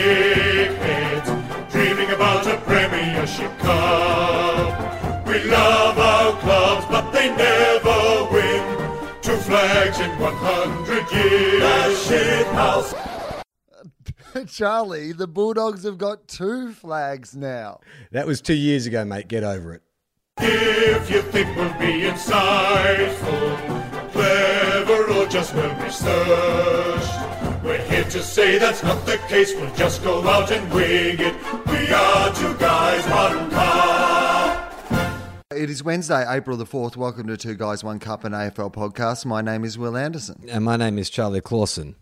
dickheads, dreaming about a Premiership Cup. We love our clubs, but they never win. Two flags in 100 years. The shit house. Charlie, the Bulldogs have got two flags now. That was two years ago, mate. Get over it. If you think we'll be insightful, clever, or just well researched, we're here to say that's not the case. We'll just go out and wing it. We are two guys, one cup. It is Wednesday, April the 4th. Welcome to Two Guys, One Cup, an AFL podcast. My name is Wil Anderson. And my name is Charlie Clausen.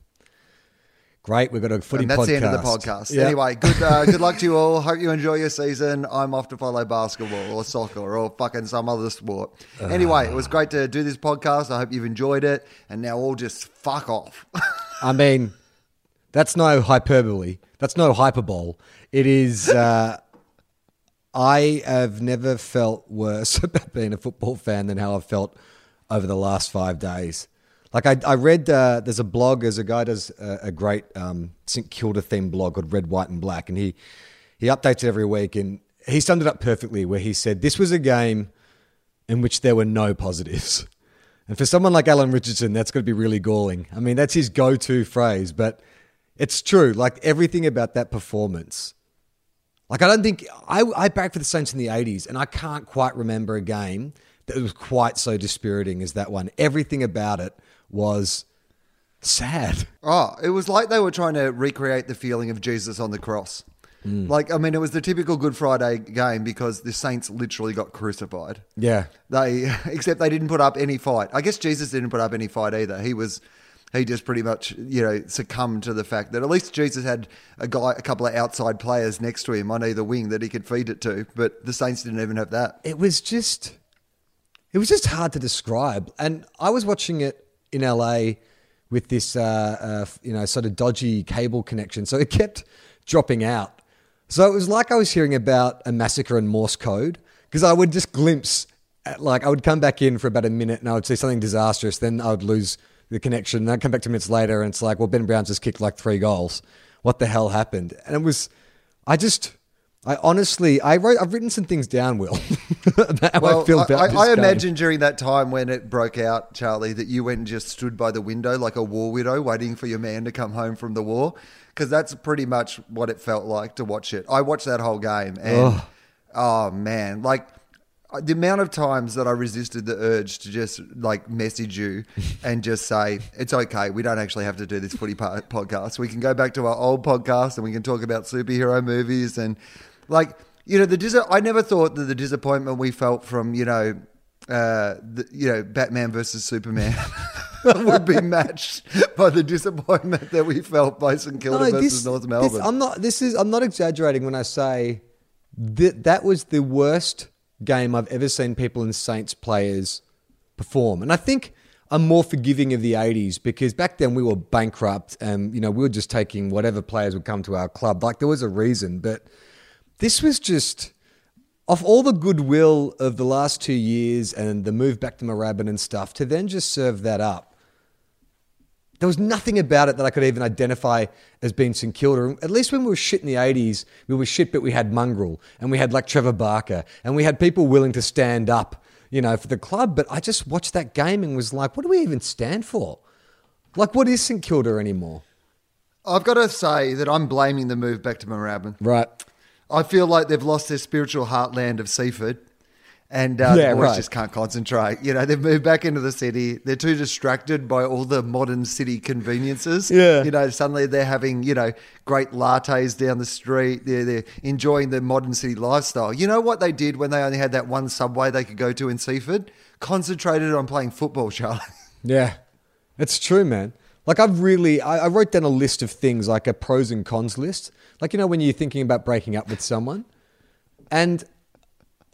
Great, we've got a footy And that's podcast. the end of the podcast. Yeah. Anyway, good uh, good luck to you all. Hope you enjoy your season. I'm off to follow basketball or soccer or fucking some other sport. Anyway, it was great to do this podcast. I hope you've enjoyed it. And now all just fuck off. I mean, that's no hyperbole. That's no hyperbole. It is. Uh, I have never felt worse about being a football fan than how I've felt over the last five days. Like I, I read, uh, there's a blog, there's a guy does a, a great um, St Kilda themed blog called Red, White, and Black, and he he updates it every week, and he summed it up perfectly. Where he said this was a game in which there were no positives. And for someone like Alan Richardson, that's going to be really galling. I mean, that's his go to phrase, but it's true. Like everything about that performance. Like, I don't think I, I backed for the Saints in the 80s, and I can't quite remember a game that was quite so dispiriting as that one. Everything about it was sad. Oh, it was like they were trying to recreate the feeling of Jesus on the cross. Like, I mean, it was the typical Good Friday game because the Saints literally got crucified. Yeah. They, except they didn't put up any fight. I guess Jesus didn't put up any fight either. He was, he just pretty much, you know, succumbed to the fact that at least Jesus had a guy, a couple of outside players next to him on either wing that he could feed it to. But the Saints didn't even have that. it was just it was just hard to describe and i was watching it in la with this uh, uh, you know sort of dodgy cable connection so it kept dropping out so it was like i was hearing about a massacre in morse code because i would just glimpse at, like i would come back in for about a minute and i would see something disastrous then i would lose the connection and i'd come back two minutes later and it's like well ben brown just kicked like three goals. What the hell happened? And it was i just I honestly, I wrote, I've written some things down, Wil, about how I feel about I, this I imagine during that time when it broke out, Charlie, that you went and just stood by the window like a war widow, waiting for your man to come home from the war, because that's pretty much what it felt like to watch it. I watched that whole game, and oh man, like uh, the amount of times that I resisted the urge to just like message you and just say it's okay. We don't actually have to do this footy podcast. We can go back to our old podcast and we can talk about superhero movies and like you know the dis- I never thought that the disappointment we felt from you know uh, the, you know Batman versus Superman would be matched by the disappointment that we felt by St Kilda versus North Melbourne. I'm not. This is. I'm not exaggerating when I say that that was the worst game I've ever seen people in Saints players perform, and I think I'm more forgiving of the '80s because back then we were bankrupt, and you know we were just taking whatever players would come to our club. Like there was a reason, but this was just. Of all the goodwill of the last two years and the move back to Moorabbin and stuff, to then just serve that up, there was nothing about it that I could even identify as being St Kilda. At least when we were shit in the 80s, we were shit, but we had Mongrel and we had like Trevor Barker and we had people willing to stand up, you know, for the club. But I just watched that game and was like, what do we even stand for? Like, what is St Kilda anymore? I've got to say that I'm blaming the move back to Moorabbin. Right. I feel like they've lost their spiritual heartland of Seaford. And uh, Yeah, the boys right. just can't concentrate. You know, they've moved back into the city. They're too distracted by all the modern city conveniences. Yeah. You know, suddenly they're having, you know, great lattes down the street. They're, they're enjoying the modern city lifestyle. You know what they did when they only had that one subway they could go to in Seaford? Concentrated on playing football, Charlie. Yeah, it's true, man. Like I've really, I, I wrote down a list of things, like a pros and cons list. Like you know when you're thinking about breaking up with someone, and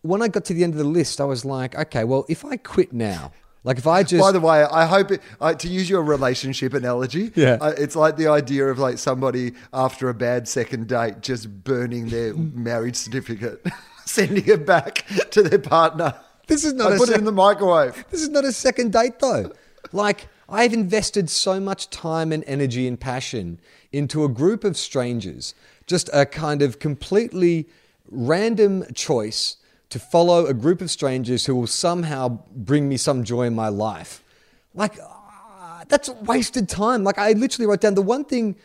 when I got to the end of the list, I was like, okay, well, if I quit now, like if I just, By the way, I hope it, uh, to use your relationship analogy. Yeah. uh, it's like the idea of like somebody after a bad second date just burning their marriage certificate, sending it back to their partner. this is not I a put it in the microwave. this is not a second date though. Like I've invested so much time and energy and passion into a group of strangers, just a kind of completely random choice to follow a group of strangers who will somehow bring me some joy in my life. Like, uh, that's wasted time. Like, I literally wrote down the one thing,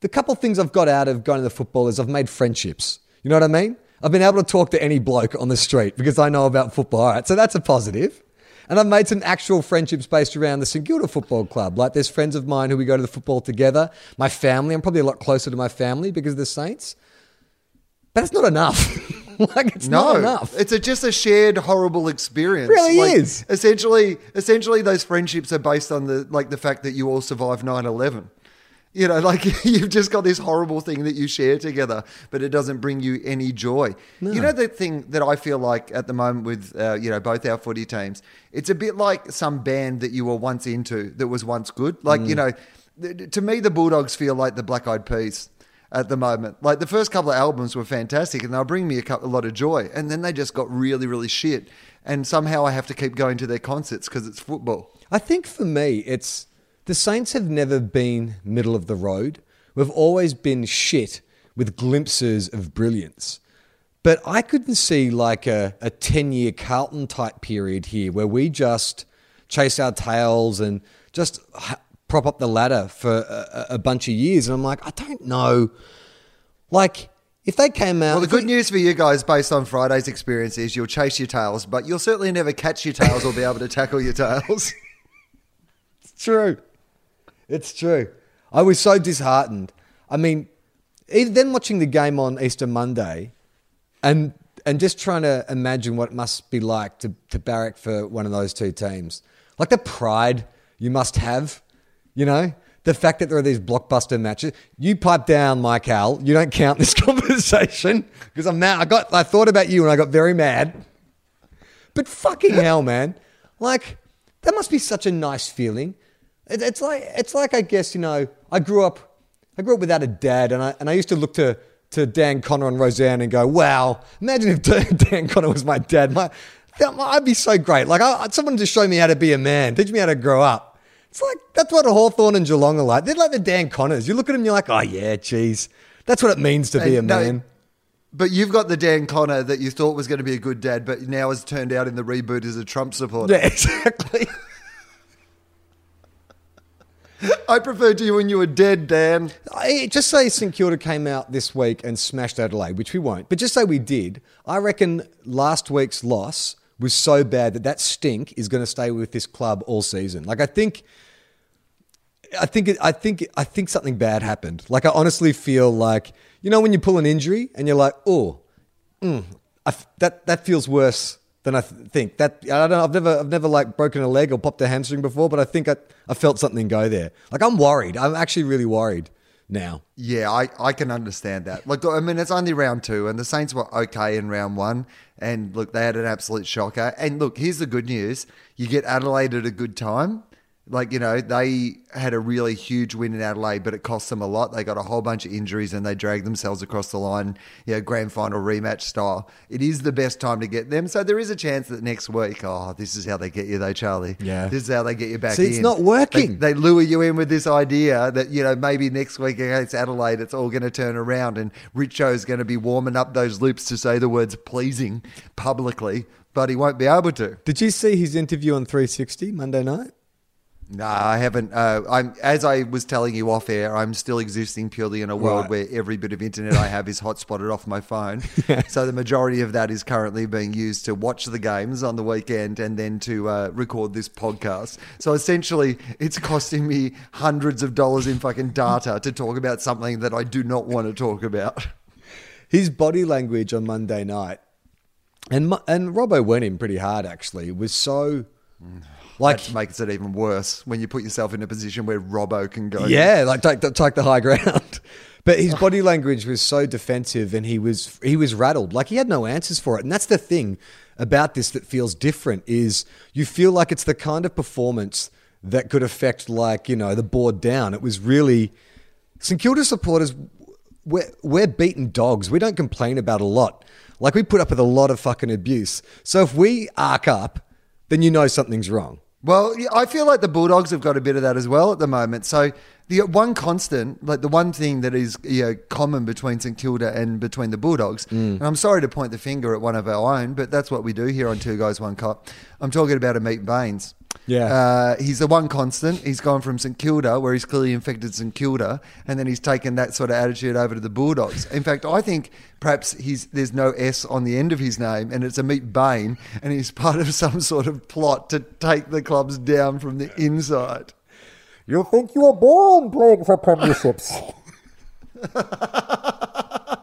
the couple things I've got out of going to the football is I've made friendships. You know what I mean? I've been able to talk to any bloke on the street because I know about football. All right, so that's a positive. And I've made some actual friendships based around the St Kilda Football Club. Like there's friends of mine who we go to the football together. My family, I'm probably a lot closer to my family because of the Saints. But it's not enough. like it's No, not enough. it's a, just a shared horrible experience. Really Like, is. Essentially, essentially, those friendships are based on the like the fact that you all survived 9-11. You know, like you've just got this horrible thing that you share together, but it doesn't bring you any joy. You know, the thing that I feel like at the moment with uh, you know both our footy teams, it's a bit like some band that you were once into that was once good. Like you know, th- to me, the Bulldogs feel like the Black Eyed Peas at the moment. Like the first couple of albums were fantastic and they'll bring me a, couple, a lot of joy. And then they just got really, really shit. And somehow I have to keep going to their concerts because it's football. I think for me, it's the Saints have never been middle of the road. We've always been shit with glimpses of brilliance. But I couldn't see like a, a 10 year Carlton type period here where we just chase our tails and just prop up the ladder for a, a bunch of years. And I'm like, I don't know. Like, if they came out. Well, the we- good news for you guys, based on Friday's experience, is you'll chase your tails, but you'll certainly never catch your tails or be able to tackle your tails. It's true. It's true. I was so disheartened. I mean, then watching the game on Easter Monday and and just trying to imagine what it must be like to, to barrack for one of those two teams. Like the pride you must have, you know? The fact that there are these blockbuster matches. You pipe down, Mike Al. You don't count this conversation because I'm mad. I got I thought about you and I got very mad. But fucking hell, man! Like that must be such a nice feeling. It, it's like it's like I guess you know I grew up I grew up without a dad, and I and I used to look to to Dan Connor and Roseanne and go, "Wow, imagine if Dan, Dan Connor was my dad. My, that, I'd be so great. Like I, someone just show me how to be a man, teach me how to grow up." It's like that's what Hawthorn and Geelong are like. They're like the Dan Connors. You look at them, you're like, "Oh yeah, geez, that's what it means to be a no, man." but you've got the Dan Connor that you thought was going to be a good dad, but now has turned out in the reboot as a Trump supporter. Yeah, exactly. I preferred you when you were dead, Dan. I, just say St Kilda came out this week and smashed Adelaide, which we won't. But just say we did. I reckon last week's loss was so bad that that stink is going to stay with this club all season. Like I think, I think, I think, I think something bad happened. Like I honestly feel like you know when you pull an injury and you're like, oh, mm, that that feels worse than I th- think. That I don't. I've never, I've never like broken a leg or popped a hamstring before, but I think I, I felt something go there. Like I'm worried. I'm actually really worried now. Yeah, I, I can understand that. Look, I mean, it's only round two, and the Saints were okay in round one. And look, they had an absolute shocker. And look, here's the good news you get Adelaide at a good time. Like, you know, they had a really huge win in Adelaide, but it cost them a lot. They got a whole bunch of injuries and they dragged themselves across the line, you know, grand final rematch style. It is the best time to get them. So there is a chance that next week, oh, this is how they get you, though, Charlie. Yeah. This is how they get you back See, in. it's not working. They, they lure you in with this idea that you know maybe next week against Adelaide it's all going to turn around and Richo's going to be warming up those loops to say the words pleasing publicly, but he won't be able to. Did you see his interview on 360 Monday night? No, I haven't. Uh, I'm as I was telling you off air. I'm still existing purely in a world Right. where every bit of internet I have is hotspotted off my phone. So the majority of that is currently being used to watch the games on the weekend and then to uh, record this podcast. So essentially, it's costing me hundreds of dollars in fucking data to talk about something that I do not want to talk about. His body language on Monday night, and and Robbo went in pretty hard actually. Was so like That makes it even worse when you put yourself in a position where Robbo can go. yeah, like take the, take the high ground. But his body language was so defensive, and he was he was rattled. Like he had no answers for it, and that's the thing about this that feels different is you feel like it's the kind of performance that could affect like you know the board down. It was really St Kilda supporters. We're we're beaten dogs. We don't complain about a lot. Like we put up with a lot of fucking abuse. So if we arc up, then you know something's wrong. Well, I feel like the Bulldogs have got a bit of that as well at the moment. So the one constant, like the one thing that is you know, common between St Kilda and between the Bulldogs, and I'm sorry to point the finger at one of our own, but that's what we do here on Two Guys One Cup. I'm talking about Ameet Bains. Yeah. Uh, he's the one constant. He's gone from St Kilda, where he's clearly infected St Kilda, and then he's taken that sort of attitude over to the Bulldogs. In fact, I think perhaps he's there's no S on the end of his name, and it's a Ameet Bain, and he's part of some sort of plot to take the clubs down from the inside. You think you were born playing for premierships?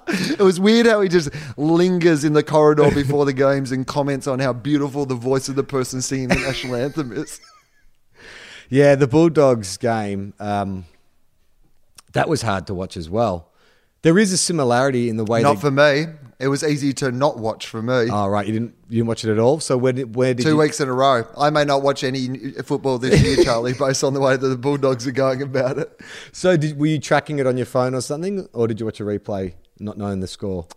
It was weird how he just lingers in the corridor before the games and comments on how beautiful the voice of the person singing the national anthem is. Yeah, the Bulldogs game, um, that was hard to watch as well. There is a similarity in the way Not they. for me. It was easy to not watch for me. oh, right. You didn't, you didn't watch it at all? So where did, where did Two you, weeks in a row. I may not watch any football this year, Charlie, based on the way that the Bulldogs are going about it. So did, were you tracking it on your phone or something? Or did you watch a replay not knowing the score?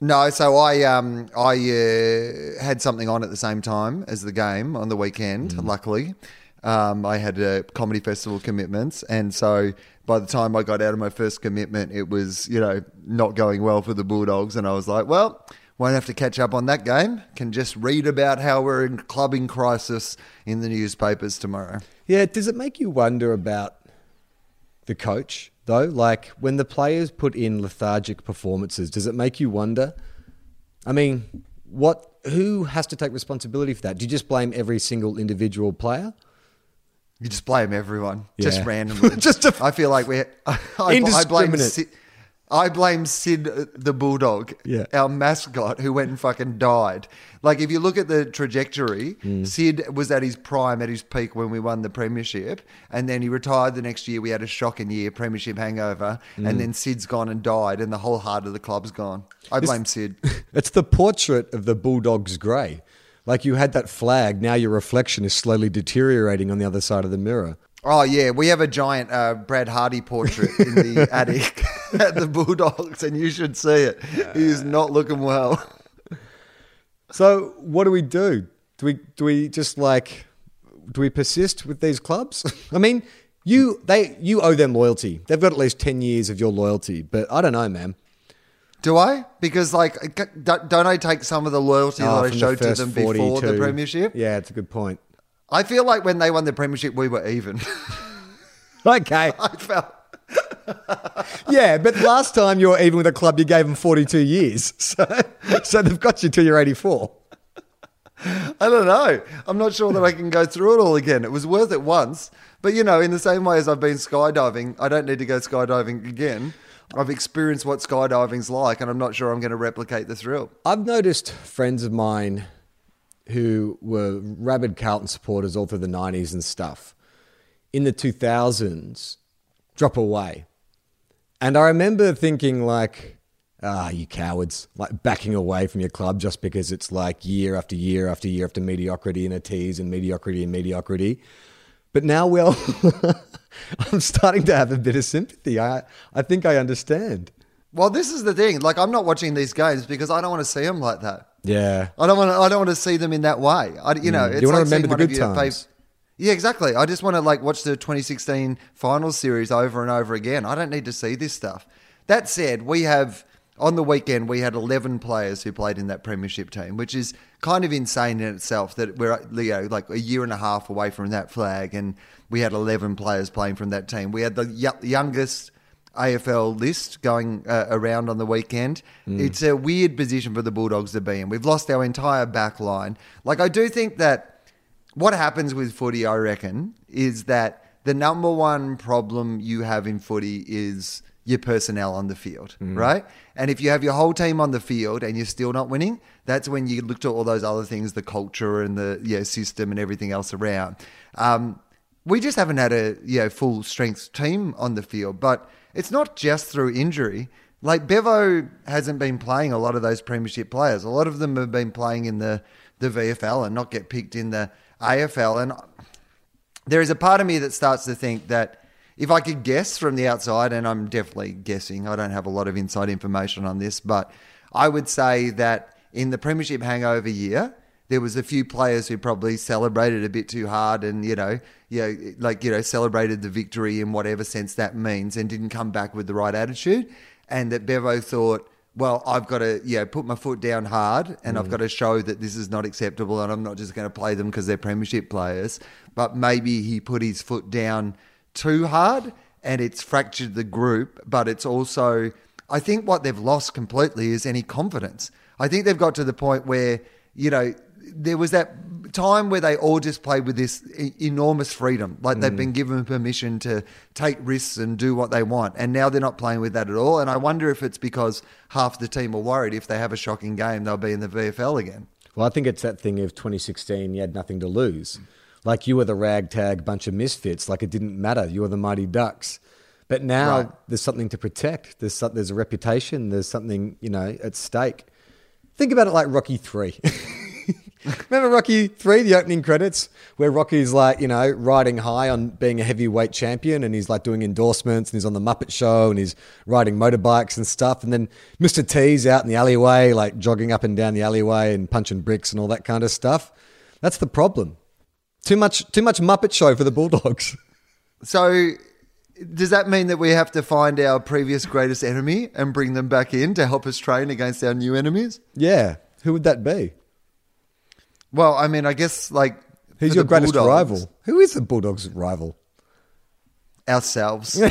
No, so I um I uh, had something on at the same time as the game on the weekend. Luckily, um, I had uh, comedy festival commitments, and so by the time I got out of my first commitment, it was you know not going well for the Bulldogs, and I was like, well. Won't have to catch up on that game. Can just read about how we're in clubbing crisis in the newspapers tomorrow. Yeah, does it make you wonder about the coach though? Like when the players put in lethargic performances, does it make you wonder? I mean, what who has to take responsibility for that? Do you just blame every single individual player? You just blame everyone, just Yeah. randomly. Just a- I feel like we. I, I blame Indiscriminate. Sid, I blame Sid uh, the bulldog, Yeah. our mascot, who went and fucking died. Like if you look at the trajectory, Mm. Sid was at his prime, at his peak when we won the premiership, and then he retired the next year. We had a shocking year, premiership hangover, Mm. and then Sid's gone and died, and the whole heart of the club's gone. I blame Sid. It's the portrait of the Bulldogs grey. Like you had that flag, now your reflection is slowly deteriorating on the other side of the mirror. Oh yeah, we have a giant uh, Brad Hardy portrait in the attic at the Bulldogs, and you should see it. He is not looking well. So what do we do? Do we do we just like do we persist with these clubs? I mean, you they you owe them loyalty. They've got at least ten years of your loyalty, but I don't know, man. Do I? Because like, don't I take some of the loyalty Oh, that ah, I from the showed to them before the premiership? Yeah, it's a good point. I feel like when they won the premiership, we were even. Okay. I felt. Yeah, but last time you were even with a club, you gave them 42 years. So, so they've got you till you're 84. I don't know. I'm not sure that I can go through it all again. It was worth it once, but you know, in the same way as I've been skydiving, I don't need to go skydiving again. I've experienced what skydiving's like, and I'm not sure I'm going to replicate the thrill. I've noticed friends of mine who were rabid Carlton supporters all through the 90s and stuff in the 2000s drop away. And I remember thinking, like, ah, you cowards, like backing away from your club just because it's like year after year after year after mediocrity and a tease and mediocrity and mediocrity. But now, well, I'm starting to have a bit of sympathy. I, I think I understand. Well, this is the thing. Like, I'm not watching these games because I don't want to see them like that. Yeah. I don't want to. I don't want to see them in that way. I, you know, Mm. it's You wanna like remember seeing the good times. Yeah, exactly. I just want to like watch the 2016 finals series over and over again. I don't need to see this stuff. That said, we have on the weekend we had 11 players who played in that premiership team, which is kind of insane in itself. That we're you know, like a year and a half away from that flag, and we had 11 players playing from that team. We had the y- youngest. AFL list going uh, around on the weekend. It's a weird position for the Bulldogs to be in. We've lost our entire back line. Like, I do think that what happens with footy, I reckon, is that the number one problem you have in footy is your personnel on the field, right? And if you have your whole team on the field and you're still not winning, that's when you look to all those other things, the culture and the yeah, system and everything else around. Um, we just haven't had a you know, full strength team on the field, but it's not just through injury. Like Bevo hasn't been playing a lot of those premiership players. A lot of them have been playing in the, the VFL and not get picked in the AFL. And there is a part of me that starts to think that if I could guess from the outside, and I'm definitely guessing, I don't have a lot of inside information on this, but I would say that in the Premiership hangover year, there was a few players who probably celebrated a bit too hard and you know yeah like you know celebrated the victory in whatever sense that means and didn't come back with the right attitude. And that Bevo thought well I've got to yeah put my foot down hard and I've mm. got to show that this is not acceptable and I'm not just going to play them because they're premiership players. But maybe he put his foot down too hard and it's fractured the group but it's also I think what they've lost completely is any confidence I think they've got to the point where you know there was that time where they all just played with this enormous freedom. Like they've mm. been given permission to take risks and do what they want. And now they're not playing with that at all. And I wonder if it's because half the team are worried if they have a shocking game, they'll be in the VFL again. Well, I think it's that thing of 2016, you had nothing to lose. Like you were the ragtag bunch of misfits, like it didn't matter. You were the Mighty Ducks. But now Right. there's something to protect. There's, some, there's a reputation. There's something, you know, at stake. Think about it like Rocky 3. Remember Rocky 3, the opening credits, where Rocky's like, you know, riding high on being a heavyweight champion and he's like doing endorsements and he's on the Muppet Show and he's riding motorbikes and stuff. And then Mr. T's out in the alleyway, like jogging up and down the alleyway and punching bricks and all that kind of stuff. That's the problem. Too much, too much Muppet Show for the Bulldogs. So does that mean that we have to find our previous greatest enemy and bring them back in to help us train against our new enemies? yeah. Who would that be? Well, I mean, I guess like Who's your greatest Bulldogs, rival? Who is the Bulldogs' rival? Ourselves.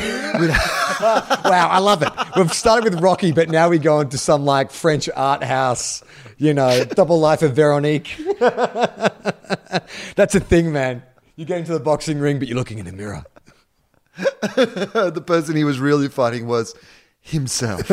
Wow, I love it. We've started with Rocky, but now we go into some like French art house, you know, double life of Veronique. That's a thing, man. You get into the boxing ring, but you're looking in a mirror. the person he was really fighting was himself.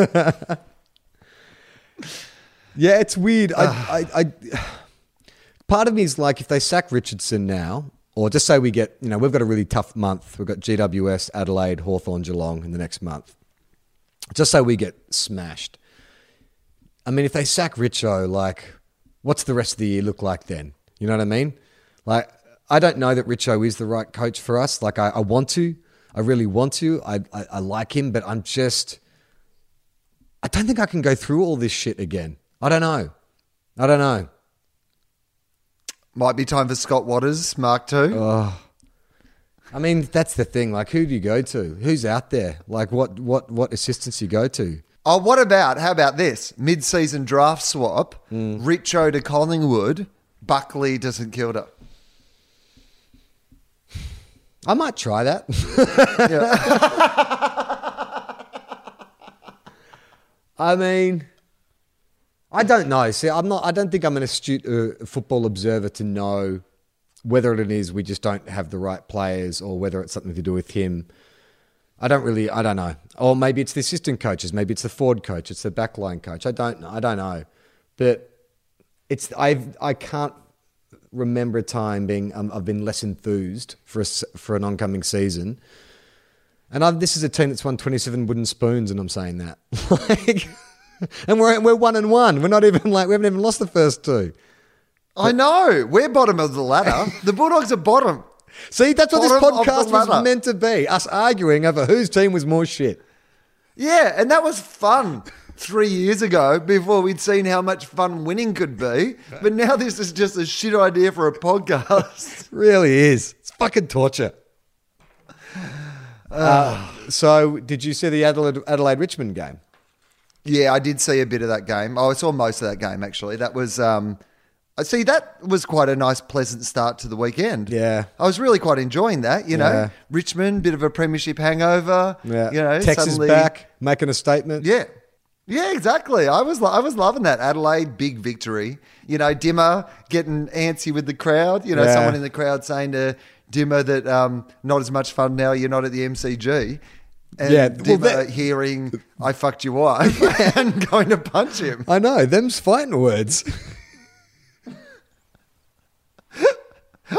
Yeah, it's weird. I, I, I, part of me is like, if they sack Richardson now, or just say we get, you know, we've got a really tough month. We've got GWS, Adelaide, Hawthorn, Geelong in the next month. Just say we get smashed. I mean, if they sack Richo, like, what's the rest of the year look like then? You know what I mean? Like, I don't know that Richo is the right coach for us. Like, I, I want to. I really want to. I, I, I like him, but I'm just. I don't think I can go through all this shit again. I don't know. I don't know. Might be time for Scott Watters, Mark II. I mean, that's the thing. Like, who do you go to? Who's out there? Like, what what what assistants you go to? Oh, what about, how about this? Mid season draft swap, Hmm. Richo to Collingwood, Buckley to St Kilda. I might try that. I mean, I don't know. See, I'm not. I don't think I'm an astute uh, football observer to know whether it is we just don't have the right players or whether it's something to do with him. I don't really. I don't know. Or maybe it's the assistant coaches. Maybe it's the forward coach. It's the backline coach. I don't. I don't know. But it's. I've. I can't remember a time being. Um, I've been less enthused for a, for an oncoming season. And i this is a team that's won 27 wooden spoons, and I'm saying that. like, and we're, we're one and one. We're not even like, we haven't even lost the first two. I know. We're bottom of the ladder. the Bulldogs are bottom. See, that's what this Bottom the podcast was meant to be us arguing over whose team was more shit. Yeah, and that was fun three years ago before we'd seen how much fun winning could be. But now this is just a shit idea for a podcast. really is. It's fucking torture. Uh, so, did you see the Adelaide, Adelaide Richmond game? Yeah, I did see a bit of that game. Oh, I saw most of that game actually. That was um I see that was quite a nice pleasant start to the weekend. Yeah. I was really quite enjoying that, you know. Yeah. Richmond, bit of a premiership hangover. Yeah. You know, Texas suddenly- back, making a statement. Yeah. Yeah, exactly. I was I was loving that Adelaide big victory. You know, Dimma getting antsy with the crowd. You know, Yeah. someone in the crowd saying to Dimma that um, not as much fun now. You're not at the MCG. And Yeah, well, Dimma that- hearing "I fucked your wife" and going to punch him. I know, them's fighting words.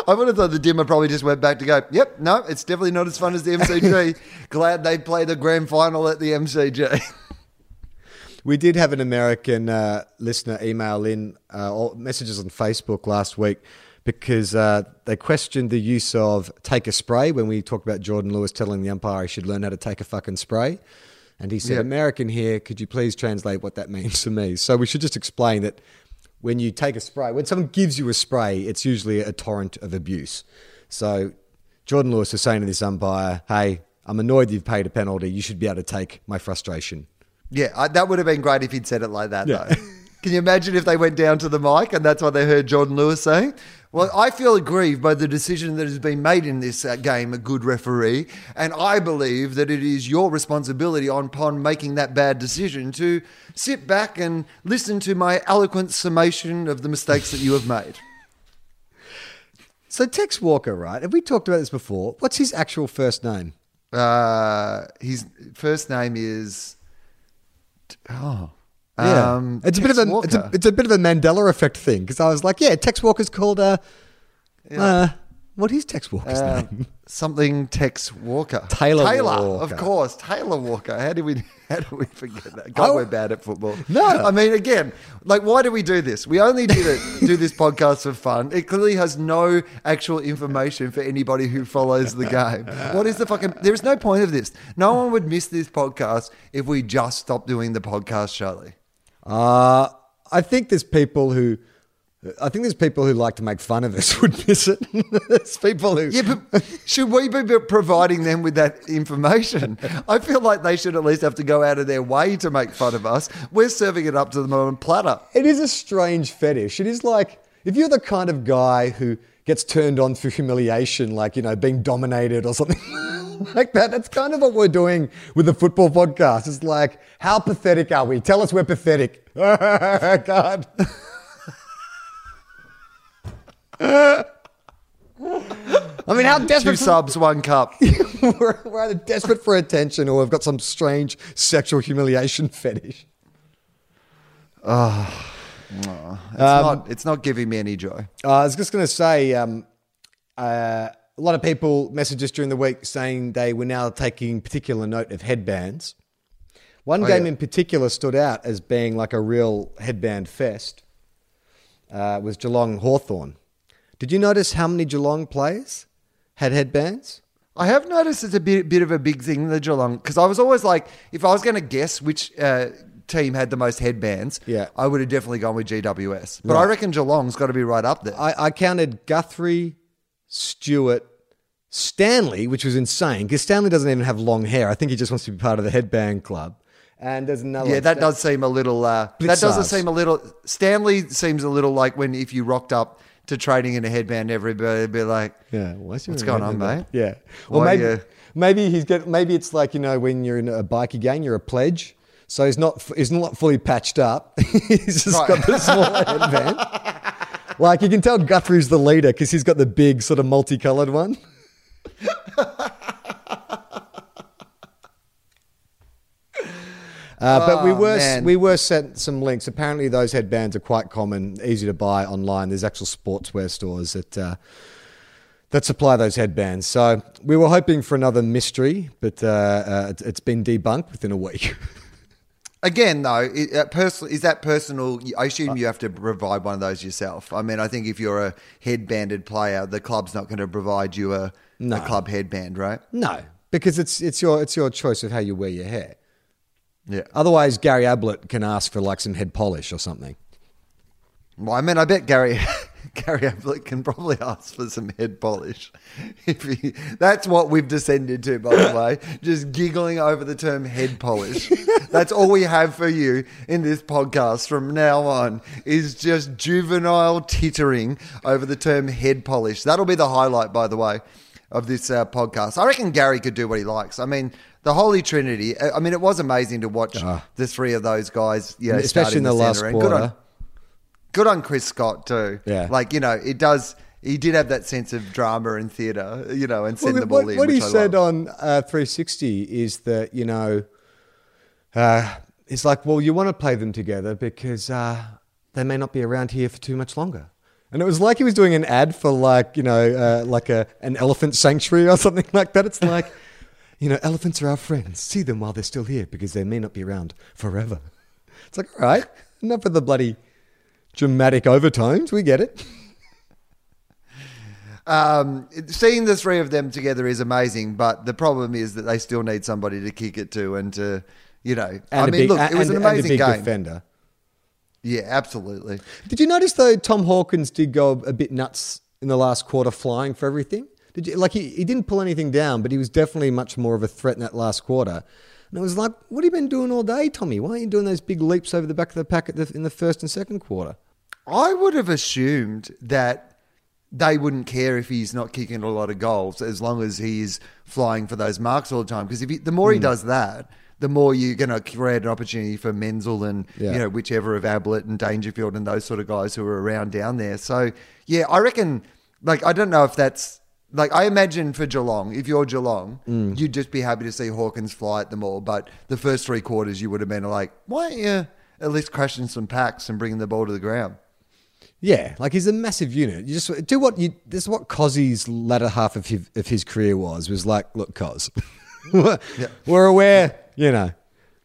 I would have thought the Dimma probably just went back to go. Yep, no, it's definitely not as fun as the MCG. Glad they play the grand final at the MCG. We did have an American uh, listener email in uh, or messages on Facebook last week because uh, they questioned the use of take a spray when we talked about Jordan Lewis telling the umpire he should learn how to take a fucking spray. And he said, Yeah. American here, could you please translate what that means to me? So we should just explain that when you take a spray, when someone gives you a spray, it's usually a torrent of abuse. So Jordan Lewis is saying to this umpire, "Hey, I'm annoyed you've paid a penalty. You should be able to take my frustration." Yeah, I, that would have been great if he'd said it like that, Yeah. though. Can you imagine if they went down to the mic and that's what they heard Jordan Lewis saying? Well, I feel aggrieved by the decision that has been made in this uh, game, a good referee, and I believe that it is your responsibility on upon making that bad decision to sit back and listen to my eloquent summation of the mistakes that you have made. So Tex Walker, right? Have we talked about this before? What's his actual first name? Uh, his first name is. Oh. Yeah, Um, it's a bit of a it's a, it's a bit of a Mandela effect thing because I was like, yeah, Tex Walker's called uh, uh what is Tex Walker's Uh, name? something Tex Walker. Taylor Taylor, Walker. of course. Taylor Walker. How do we how do we forget that? God, I- we're bad at football. No. I mean, again, like, why do we do this? We only did it, do this podcast for fun. It clearly has no actual information for anybody who follows the game. What is the fucking? There is no point of this. No one would miss this podcast if we just stopped doing the podcast, Charlie. Uh, I think there's people who, I think there's people who like to make fun of us would miss it. there's people who, Yeah, but should we be providing them with that information? I feel like they should at least have to go out of their way to make fun of us. We're serving it up to them on a platter. it is a strange fetish. It is like if you're the kind of guy who gets turned on through humiliation, like you know being dominated or something. Like that. That's kind of what we're doing with the football podcast. It's like, how pathetic are we? Tell us we're pathetic. God. I mean, how desperate. Two subs, one cup. we're, we're either desperate for attention or we've got some strange sexual humiliation fetish. It's, not, it's not giving me any joy. Uh, I was just going to say, um, uh, a lot of people messaged us during the week saying they were now taking particular note of headbands. One game yeah. in particular stood out as being like a real headband fest. Uh, was Geelong Hawthorn. Did you notice how many Geelong players had headbands? I have noticed it's a bit, bit of a big thing, the Geelong, because I was always like, if I was going to guess which uh, team had the most headbands, Yeah. I would have definitely gone with GWS. But I reckon Geelong's got to be right up there. I, I counted Guthrie, Stewart, Stanley, which was insane because Stanley doesn't even have long hair. I think he just wants to be part of the headband club. And there's another yeah, that does seem a little. Uh, that doesn't seem a little. Stanley seems a little like when if you rocked up to trading in a headband, everybody would be like, Yeah, what's, What's going on, mate? Yeah, or Why maybe maybe he's get maybe it's like you know when you're in a bikie gang, you're a pledge, so he's not he's not fully patched up. he's just Right. got the small headband. Like you can tell Guthrie's the leader because he's got the big sort of multicolored one. Uh, but we Oh, were man. we were sent some links. Apparently, those headbands are quite common, easy to buy online. There's actual sportswear stores that uh, that supply those headbands. So we were hoping for another mystery, but uh, uh, it's- it's been debunked within a week. Again, though, uh, personal is that personal? I assume you have to provide one of those yourself. I mean, I think if you're a headbanded player, the club's not going to provide you a, a club headband, right? no, because it's it's your it's your choice of how you wear your hair. Yeah. Otherwise, Gary Ablett can ask for like some head polish or something. Well, I mean, I bet Gary Gary Ablett can probably ask for some head polish. If he, that's what we've descended to, by the way, just giggling over the term head polish. that's all we have for you in this podcast from now on is just juvenile tittering over the term head polish. That'll be the highlight, by the way, of this uh, podcast. I reckon Gary could do what he likes. I mean. The Holy Trinity. I mean, it was amazing to watch the three of those guys, you know, Especially in the last. Good on- quarter. Good on Chris Scott too. Yeah. like you know, it does. He did have that sense of drama and theatre, you know, and send Well, the ball what, in. what he I said love. on uh, 360 is that you know, uh, it's like, well, you want to play them together because uh, they may not be around here for too much longer. And it was like he was doing an ad for like you know, uh, like a an elephant sanctuary or something like that. It's like, you know, elephants are our friends. See them while they're still here because they may not be around forever. It's like, all right, enough of the bloody dramatic overtones. We get it. Um, seeing the three of them together is amazing, but the problem is that they still need somebody to kick it to and to, you know, And I a mean, big, look, it was an and a amazing game. defender. Yeah, absolutely. Did you notice though Tom Hawkins did go a bit nuts in the last quarter flying for everything? Did you like he, he didn't pull anything down, but he was definitely much more of a threat in that last quarter. And it was like, what have you been doing all day, Tommy? Why aren't you doing those big leaps over the back of the pack at the, in the first and second quarter? I would have assumed that they wouldn't care if he's not kicking a lot of goals as long as he's flying for those marks all the time. Because if he, the more Hmm. he does that, the more you're going to create an opportunity for Menzel and Yeah. you know whichever of Ablett and Dangerfield and those sort of guys who are around down there. So yeah, I reckon. Like I don't know if that's like I imagine for Geelong, if you're Geelong, Hmm. you'd just be happy to see Hawkins fly at them all. But the first three quarters, you would have been like, why aren't you at least crashing some packs and bringing the ball to the ground? Yeah, like he's a massive unit. You just do what you. This is what Cozzy's latter half of his, of his career was. Was like, look, Cos, we're, we're aware. You know,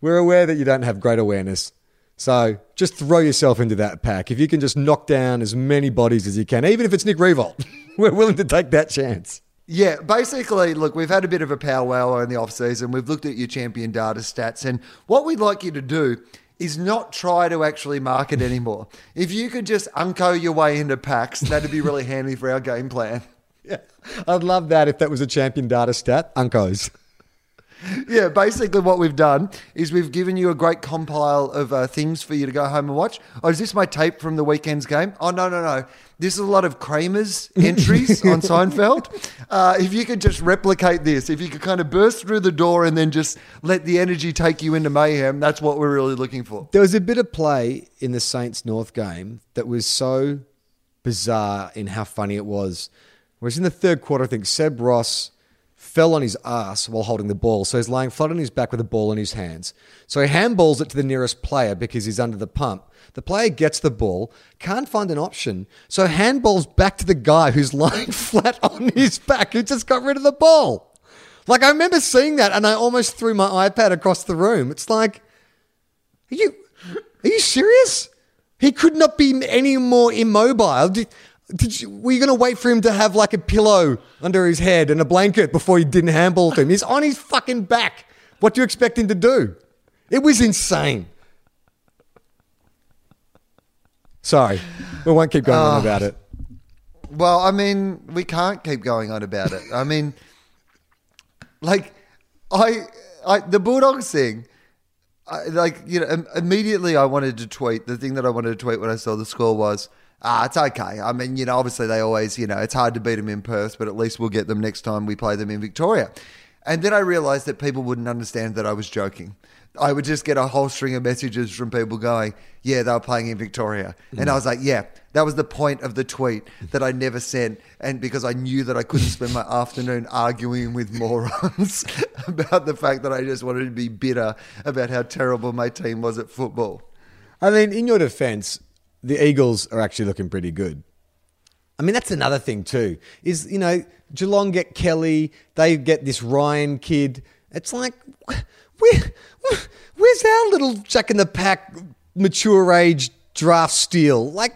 we're aware that you don't have great awareness. So just throw yourself into that pack. If you can just knock down as many bodies as you can, even if it's Nick Riewoldt, we're willing to take that chance. Yeah, basically, look, we've had a bit of a powwow in the off season. We've looked at your champion data stats, and what we'd like you to do is not try to actually market anymore. if you could just unco your way into packs, that'd be really handy for our game plan. Yeah, I'd love that if that was a champion data stat. Uncos. Yeah, basically what we've done is we've given you a great compile of uh, things for you to go home and watch. Oh, is this my tape from the weekend's game? Oh, no, no, no. This is a lot of Kramer's entries on Seinfeld. Uh, if you could just replicate this, if you could kind of burst through the door and then just let the energy take you into mayhem, that's what we're really looking for. There was a bit of play in the Saints North game that was so bizarre in how funny it was. Whereas in the third quarter, I think Seb Ross fell on his ass while holding the ball. So he's lying flat on his back with the ball in his hands. So he handballs it to the nearest player because he's under the pump. The player gets the ball, can't find an option, so handballs back to the guy who's lying flat on his back who just got rid of the ball. Like I remember seeing that and I almost threw my iPad across the room. It's like, are you are you serious? He could not be any more immobile. Did, you, were you going to wait for him to have like a pillow under his head and a blanket before you didn't handball to him? He's on his fucking back. What do you expect him to do? It was insane. Sorry, we won't keep going on ah. about it. Well, I mean, we can't keep going on about it. I mean, like, I, I the Bulldogs thing, I, like, you know, immediately I wanted to tweet. The thing that I wanted to tweet when I saw the score was, ah, it's okay. I mean, you know, obviously they always, you know, it's hard to beat them in Perth, but at least we'll get them next time we play them in Victoria. And then I realized that people wouldn't understand that I was joking. I would just get a whole string of messages from people going, yeah, they were playing in Victoria. And I was like, yeah, that was the point of the tweet that I never sent. And because I knew that I couldn't spend my afternoon arguing with morons about the fact that I just wanted to be bitter about how terrible my team was at football. I mean, in your defense, the Eagles are actually looking pretty good. I mean, that's another thing too. Is you know, Geelong get Kelly, they get this Ryan kid. It's like, where, where's our little Jack in the Pack, mature age draft steal? Like,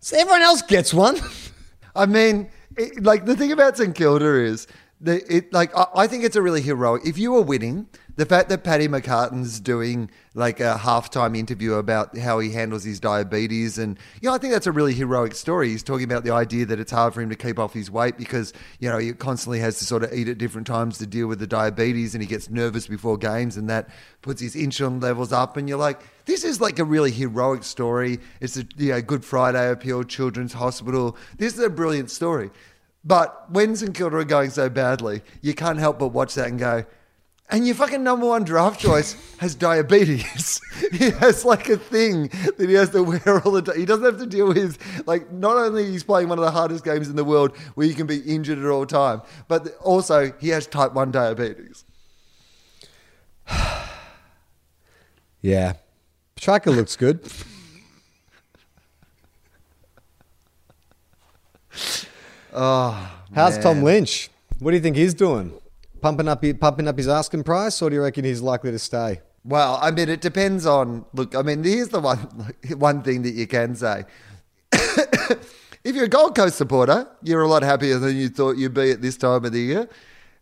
so everyone else gets one. I mean, it, like the thing about St Kilda is that it like I, I think it's a really heroic. If you were winning, the fact that Paddy McCartin's doing like a halftime interview about how he handles his diabetes, and you know, I think that's a really heroic story. He's talking about the idea that it's hard for him to keep off his weight because you know he constantly has to sort of eat at different times to deal with the diabetes, and he gets nervous before games, and that puts his insulin levels up. And you're like, this is like a really heroic story. It's a you know, Good Friday appeal, Children's Hospital. This is a brilliant story. But when St Kilda are going so badly, you can't help but watch that and go, and your fucking number one draft choice has diabetes. he has like a thing that he has to wear all the time. He doesn't have to deal with like not only he's playing one of the hardest games in the world where you can be injured at all time, but also he has type one diabetes. yeah, Petrarca looks good. Oh, How's Tom. Lynch? What do you think he's doing? Pumping up, pumping up his asking price, or do you reckon he's likely to stay? Well, I mean, it depends on. Look, I mean, here's the one one thing that you can say. if you're a Gold Coast supporter, you're a lot happier than you thought you'd be at this time of the year.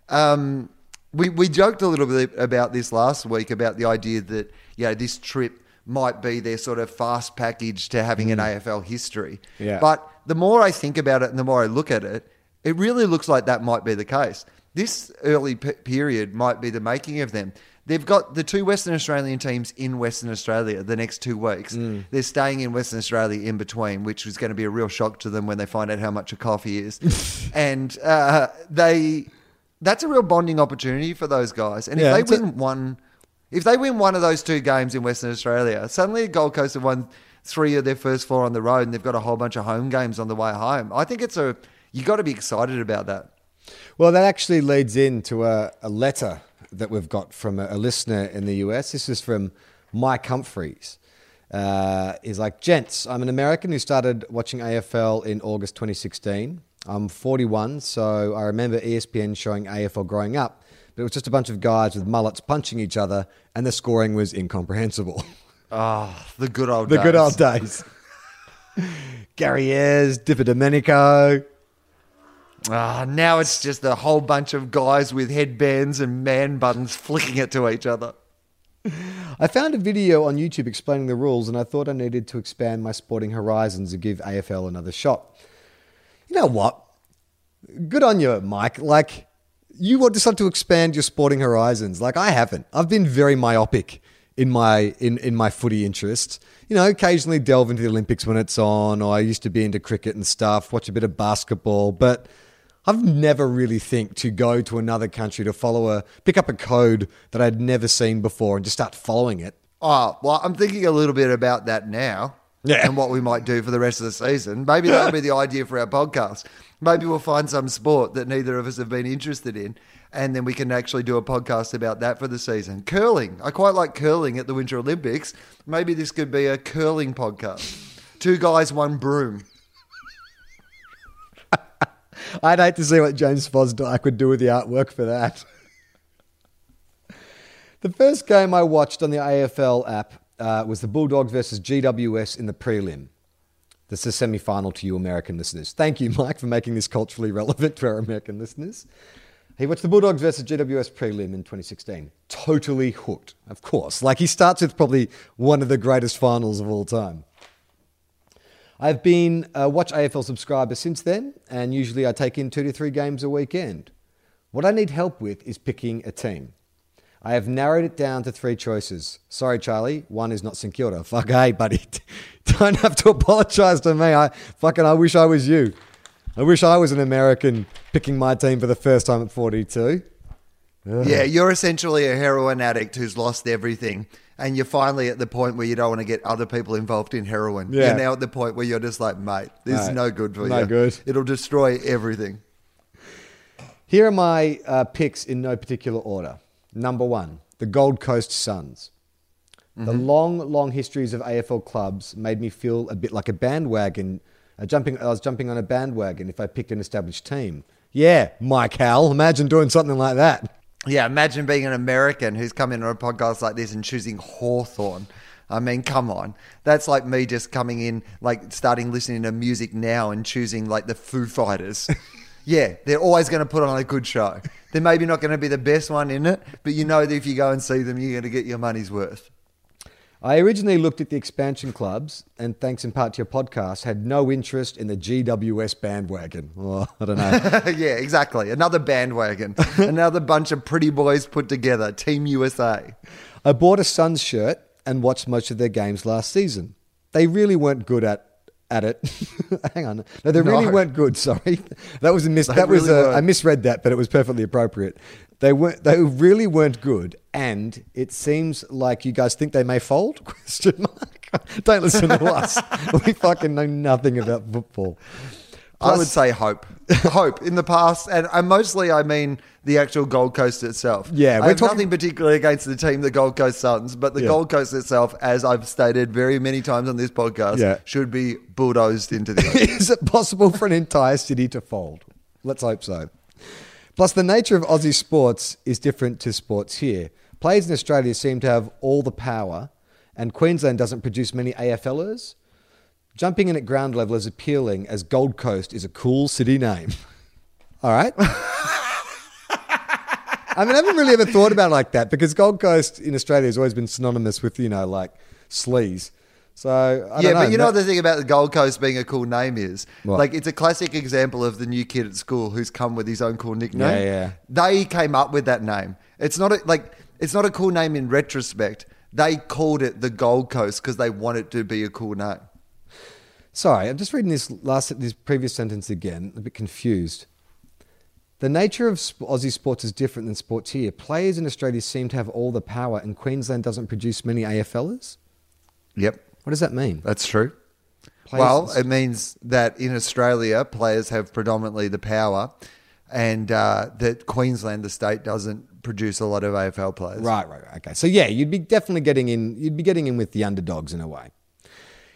Um, we we joked a little bit about this last week about the idea that you know this trip might be their sort of fast package to having an AFL history. Yeah. But the more I think about it and the more I look at it, it really looks like that might be the case. This early p- period might be the making of them. They've got the two Western Australian teams in Western Australia the next two weeks. They're staying in Western Australia in between, which is going to be a real shock to them when they find out how much a coffee is. and uh, they, that's a real bonding opportunity for those guys. And Yeah, if they a- win one, if they win one of those two games in Western Australia, suddenly Gold Coast have won three of their first four on the road, and they've got a whole bunch of home games on the way home. I think it's a you got to be excited about that. Well, that actually leads into a, a letter that we've got from a, a listener in the US. This is from Mike Humphreys. Uh, he's like, Gents, I'm an American who started watching AFL in August 2016. I'm 41, so I remember ESPN showing AFL growing up, but it was just a bunch of guys with mullets punching each other, and the scoring was incomprehensible. Oh, the good old the good days. old days. Gary Ayres, Dipper DiPierdomenico. Ah, now it's just a whole bunch of guys with headbands and man buttons flicking it to each other. I found a video on YouTube explaining the rules, and I thought I needed to expand my sporting horizons and give AFL another shot. You know what? Good on you, Mike. Like, you want decide to expand your sporting horizons. Like, I haven't. I've been very myopic in my in, in my footy interests. You know, occasionally delve into the Olympics when it's on, or I used to be into cricket and stuff, watch a bit of basketball, but I've never really think to go to another country to follow a pick up a code that I'd never seen before and just start following it. Oh, well, I'm thinking a little bit about that now. Yeah. And what we might do for the rest of the season. Maybe that'll be the idea for our podcast. Maybe we'll find some sport that neither of us have been interested in, and then we can actually do a podcast about that for the season. Curling. I quite like curling at the Winter Olympics. Maybe this could be a curling podcast. Two guys, one broom. I'd hate to see what James Fosdyke would do with the artwork for that. the first game I watched on the AFL app uh, was the Bulldogs versus GWS in the prelim. This is a semi final to you American listeners. Thank you, Mike, for making this culturally relevant to our American listeners. He watched the Bulldogs versus GWS prelim in 2016. Totally hooked, of course. Like he starts with probably one of the greatest finals of all time. I've been a Watch AFL subscriber since then, and usually I take in two to three games a weekend. What I need help with is picking a team. I have narrowed it down to three choices. Sorry, Charlie, one is not St Kilda. Fuck, hey, buddy, don't have to apologise to me. I fucking, I wish I was you. I wish I was an American picking my team for the first time at 42. Yeah, you're essentially a heroin addict who's lost everything. And you're finally at the point where you don't want to get other people involved in heroin. Yeah. You're now at the point where you're just like, mate, this is no good for No you. good. It'll destroy everything. Here are my uh, picks in no particular order. Number one, the Gold Coast Suns. The long, long histories of AFL clubs made me feel a bit like a bandwagon. Uh, jumping, I was jumping on a bandwagon if I picked an established team. Yeah, Mike Howell. Imagine doing something like that. Yeah, imagine being an American who's coming on a podcast like this and choosing Hawthorn. I mean, come on. That's like me just coming in, like starting listening to music now and choosing like the Foo Fighters. yeah, they're always going to put on a good show. They're maybe not going to be the best one in it, but you know that if you go and see them, you're going to get your money's worth. I originally looked at the expansion clubs, and thanks in part to your podcast, had no interest in the GWS bandwagon. Oh, I don't know. yeah, exactly. Another bandwagon. Another bunch of pretty boys put together. Team USA. I bought a Suns shirt and watched most of their games last season. They really weren't good at at it. Hang on, no, they really weren't good. Sorry, that was a mis- They that was really a, weren't. I misread that, but it was perfectly appropriate. They weren't. They really weren't good, and it seems like you guys think they may fold? Question mark. Don't listen to us. we fucking know nothing about football. I would say hope. hope in the past, and, and mostly I mean the actual Gold Coast itself. Yeah, we're have talking- nothing particularly against the team, the Gold Coast Suns, but the Yeah. Gold Coast itself, as I've stated very many times on this podcast, Yeah. should be bulldozed into the ocean. Is it possible for an entire city to fold? Let's hope so. Plus, the nature of Aussie sports is different to sports here. Players in Australia seem to have all the power, and Queensland doesn't produce many AFLers. Jumping in at ground level is appealing as Gold Coast is a cool city name. All right? I mean, I haven't really ever thought about it like that because Gold Coast in Australia has always been synonymous with, you know, like sleaze. So I yeah, but you know no- the thing about the Gold Coast being a cool name is What? like it's a classic example of the new kid at school who's come with his own cool nickname. Yeah, yeah. They came up with that name. It's not a, like it's not a cool name in retrospect. They called it the Gold Coast because they want it to be a cool name. Sorry, I'm just reading this last this previous sentence again. A bit confused. The nature of sp- Aussie sports is different than sports here. Players in Australia seem to have all the power, and Queensland doesn't produce many AFLers. Yep, What does that mean? that's true. Players- well, it means that in Australia, players have predominantly the power, and uh, that Queensland, the state, doesn't produce a lot of AFL players. Right, right, right. Okay. So yeah, you'd be definitely getting in. You'd be getting in with the underdogs in a way.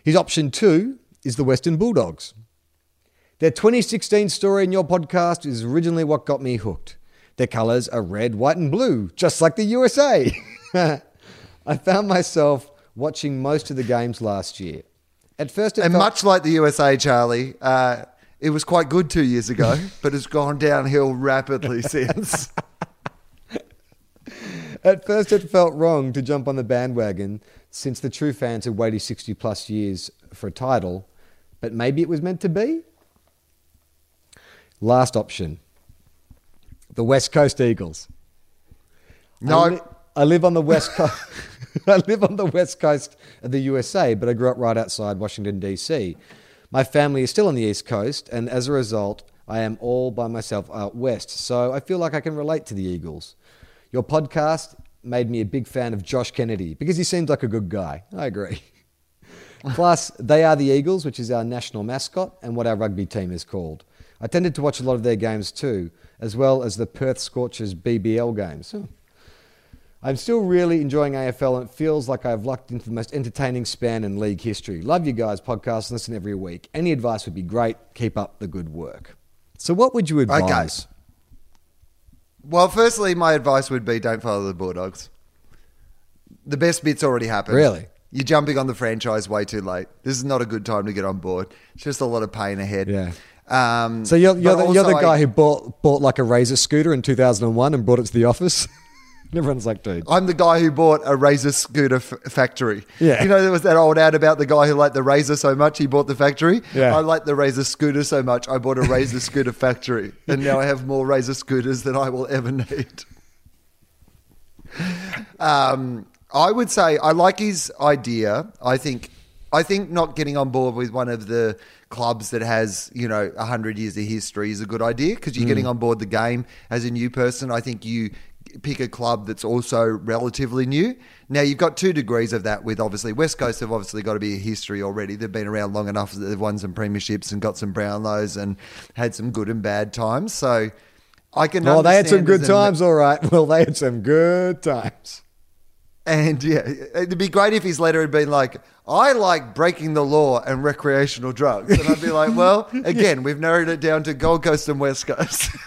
His option two is the Western Bulldogs. Their 2016 story in your podcast is originally what got me hooked. Their colours are red, white, and blue, just like the USA. I found myself watching most of the games last year. At first, it And felt- much like the USA, Charlie, uh, it was quite good two years ago, but it's gone downhill rapidly since. At first, it felt wrong to jump on the bandwagon since the true fans had waited 60 plus years for a title, but maybe it was meant to be? Last option the West Coast Eagles. No. I, I live on the west coast. I live on the west coast of the USA, but I grew up right outside Washington D.C. My family is still on the east coast, and as a result, I am all by myself out west. So I feel like I can relate to the Eagles. Your podcast made me a big fan of Josh Kennedy because he seems like a good guy. I agree. Plus, they are the Eagles, which is our national mascot and what our rugby team is called. I tended to watch a lot of their games too, as well as the Perth Scorchers BBL games. Oh. I'm still really enjoying AFL and it feels like I've lucked into the most entertaining span in league history. Love you guys, podcast, listen every week. Any advice would be great. Keep up the good work. So, what would you advise? well, firstly, my advice would be don't follow the Bulldogs. The best bit's already happened. Really? You're jumping on the franchise way too late. This is not a good time to get on board. It's just a lot of pain ahead. Yeah. Um, So, you're, you're, the, you're the guy I- who bought, bought like a Razor scooter in 2001 and brought it to the office? Everyone's like, dude. I'm the guy who bought a razor scooter f- factory. Yeah. You know, there was that old ad about the guy who liked the razor so much he bought the factory. Yeah. I like the razor scooter so much I bought a razor scooter factory. And now I have more razor scooters than I will ever need. Um, I would say I like his idea. I think I think not getting on board with one of the clubs that has you know hundred years of history is a good idea because you're getting on board the game as a new person. I think you pick a club that's also relatively new. Now you've got two degrees of that. With obviously West Coast have obviously got to be a history already. They've been around long enough that they've won some premierships and got some Brownlows and had some good and bad times. So. I can. Oh, they had some good times, all right. Well, they had some good times. And yeah, it'd be great if his letter had been like, I like breaking the law and recreational drugs. And I'd be like, well, again, we've narrowed it down to Gold Coast and West Coast.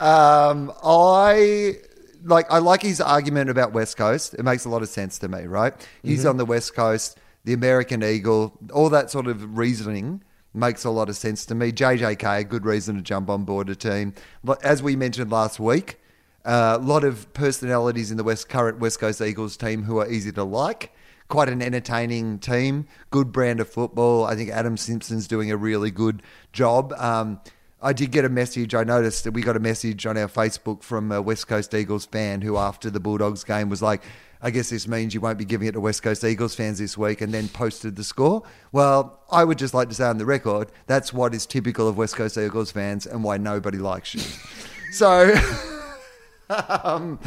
um, I like I like his argument about West Coast. It makes a lot of sense to me, right? He's on the West Coast, the American Eagle, all that sort of reasoning makes a lot of sense to me. JJK, a good reason to jump on board a team. But As we mentioned last week, a lot of personalities in the West current West Coast Eagles team who are easy to like. Quite an entertaining team, good brand of football. I think Adam Simpson's doing a really good job. Um, I did get a message. I noticed that we got a message on our Facebook from a West Coast Eagles fan who, after the Bulldogs game, was like, I guess this means you won't be giving it to West Coast Eagles fans this week, and then posted the score. Well, I would just like to say on the record that's what is typical of West Coast Eagles fans and why nobody likes you. so. um,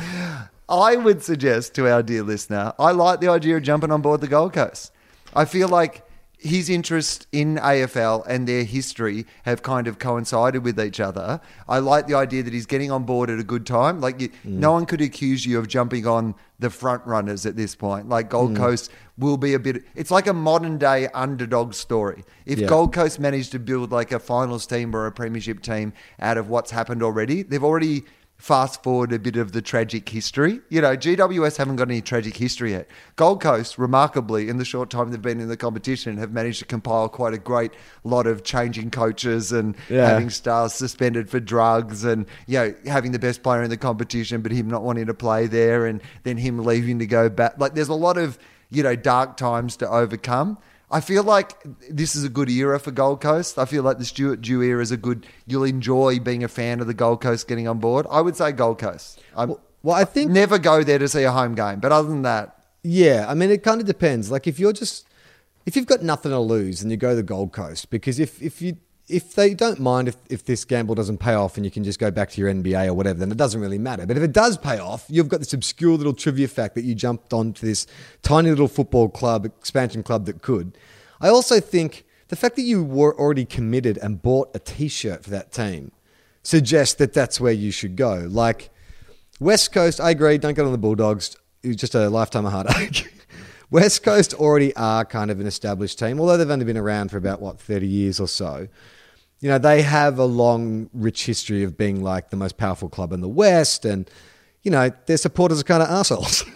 I would suggest to our dear listener, I like the idea of jumping on board the Gold Coast. I feel like his interest in AFL and their history have kind of coincided with each other. I like the idea that he's getting on board at a good time. Like, you, mm. no one could accuse you of jumping on the front runners at this point. Like, Gold mm. Coast will be a bit, it's like a modern day underdog story. If Yeah. Gold Coast managed to build like a finals team or a premiership team out of what's happened already, they've already fast forward a bit of the tragic history. You know, GWS haven't got any tragic history yet. Gold Coast, remarkably, in the short time they've been in the competition, have managed to compile quite a great lot of changing coaches and Yeah. having stars suspended for drugs and, you know, having the best player in the competition, but him not wanting to play there and then him leaving to go back. Like, there's a lot of, you know, dark times to overcome. I feel like this is a good era for Gold Coast. I feel like the Stuart Dew era is a good. You'll enjoy being a fan of the Gold Coast getting on board. I would say Gold Coast. I'm, Well, I think never go there to see a home game, but other than that, Yeah, I mean, it kind of depends. Like, if you're just if you've got nothing to lose, and you go to the Gold Coast because if if you if they don't mind if, if this gamble doesn't pay off and you can just go back to your NBA or whatever, then it doesn't really matter. But if it does pay off, you've got this obscure little trivia fact that you jumped onto this tiny little football club, expansion club that could. I also think the fact that you were already committed and bought a t shirt for that team suggests that that's where you should go. Like, West Coast, I agree, don't get on the Bulldogs. It was just a lifetime of heartache. West Coast already are kind of an established team, although they've only been around for about, what, 30 years or so. You know, they have a long, rich history of being like the most powerful club in the West, and, you know, their supporters are kind of assholes.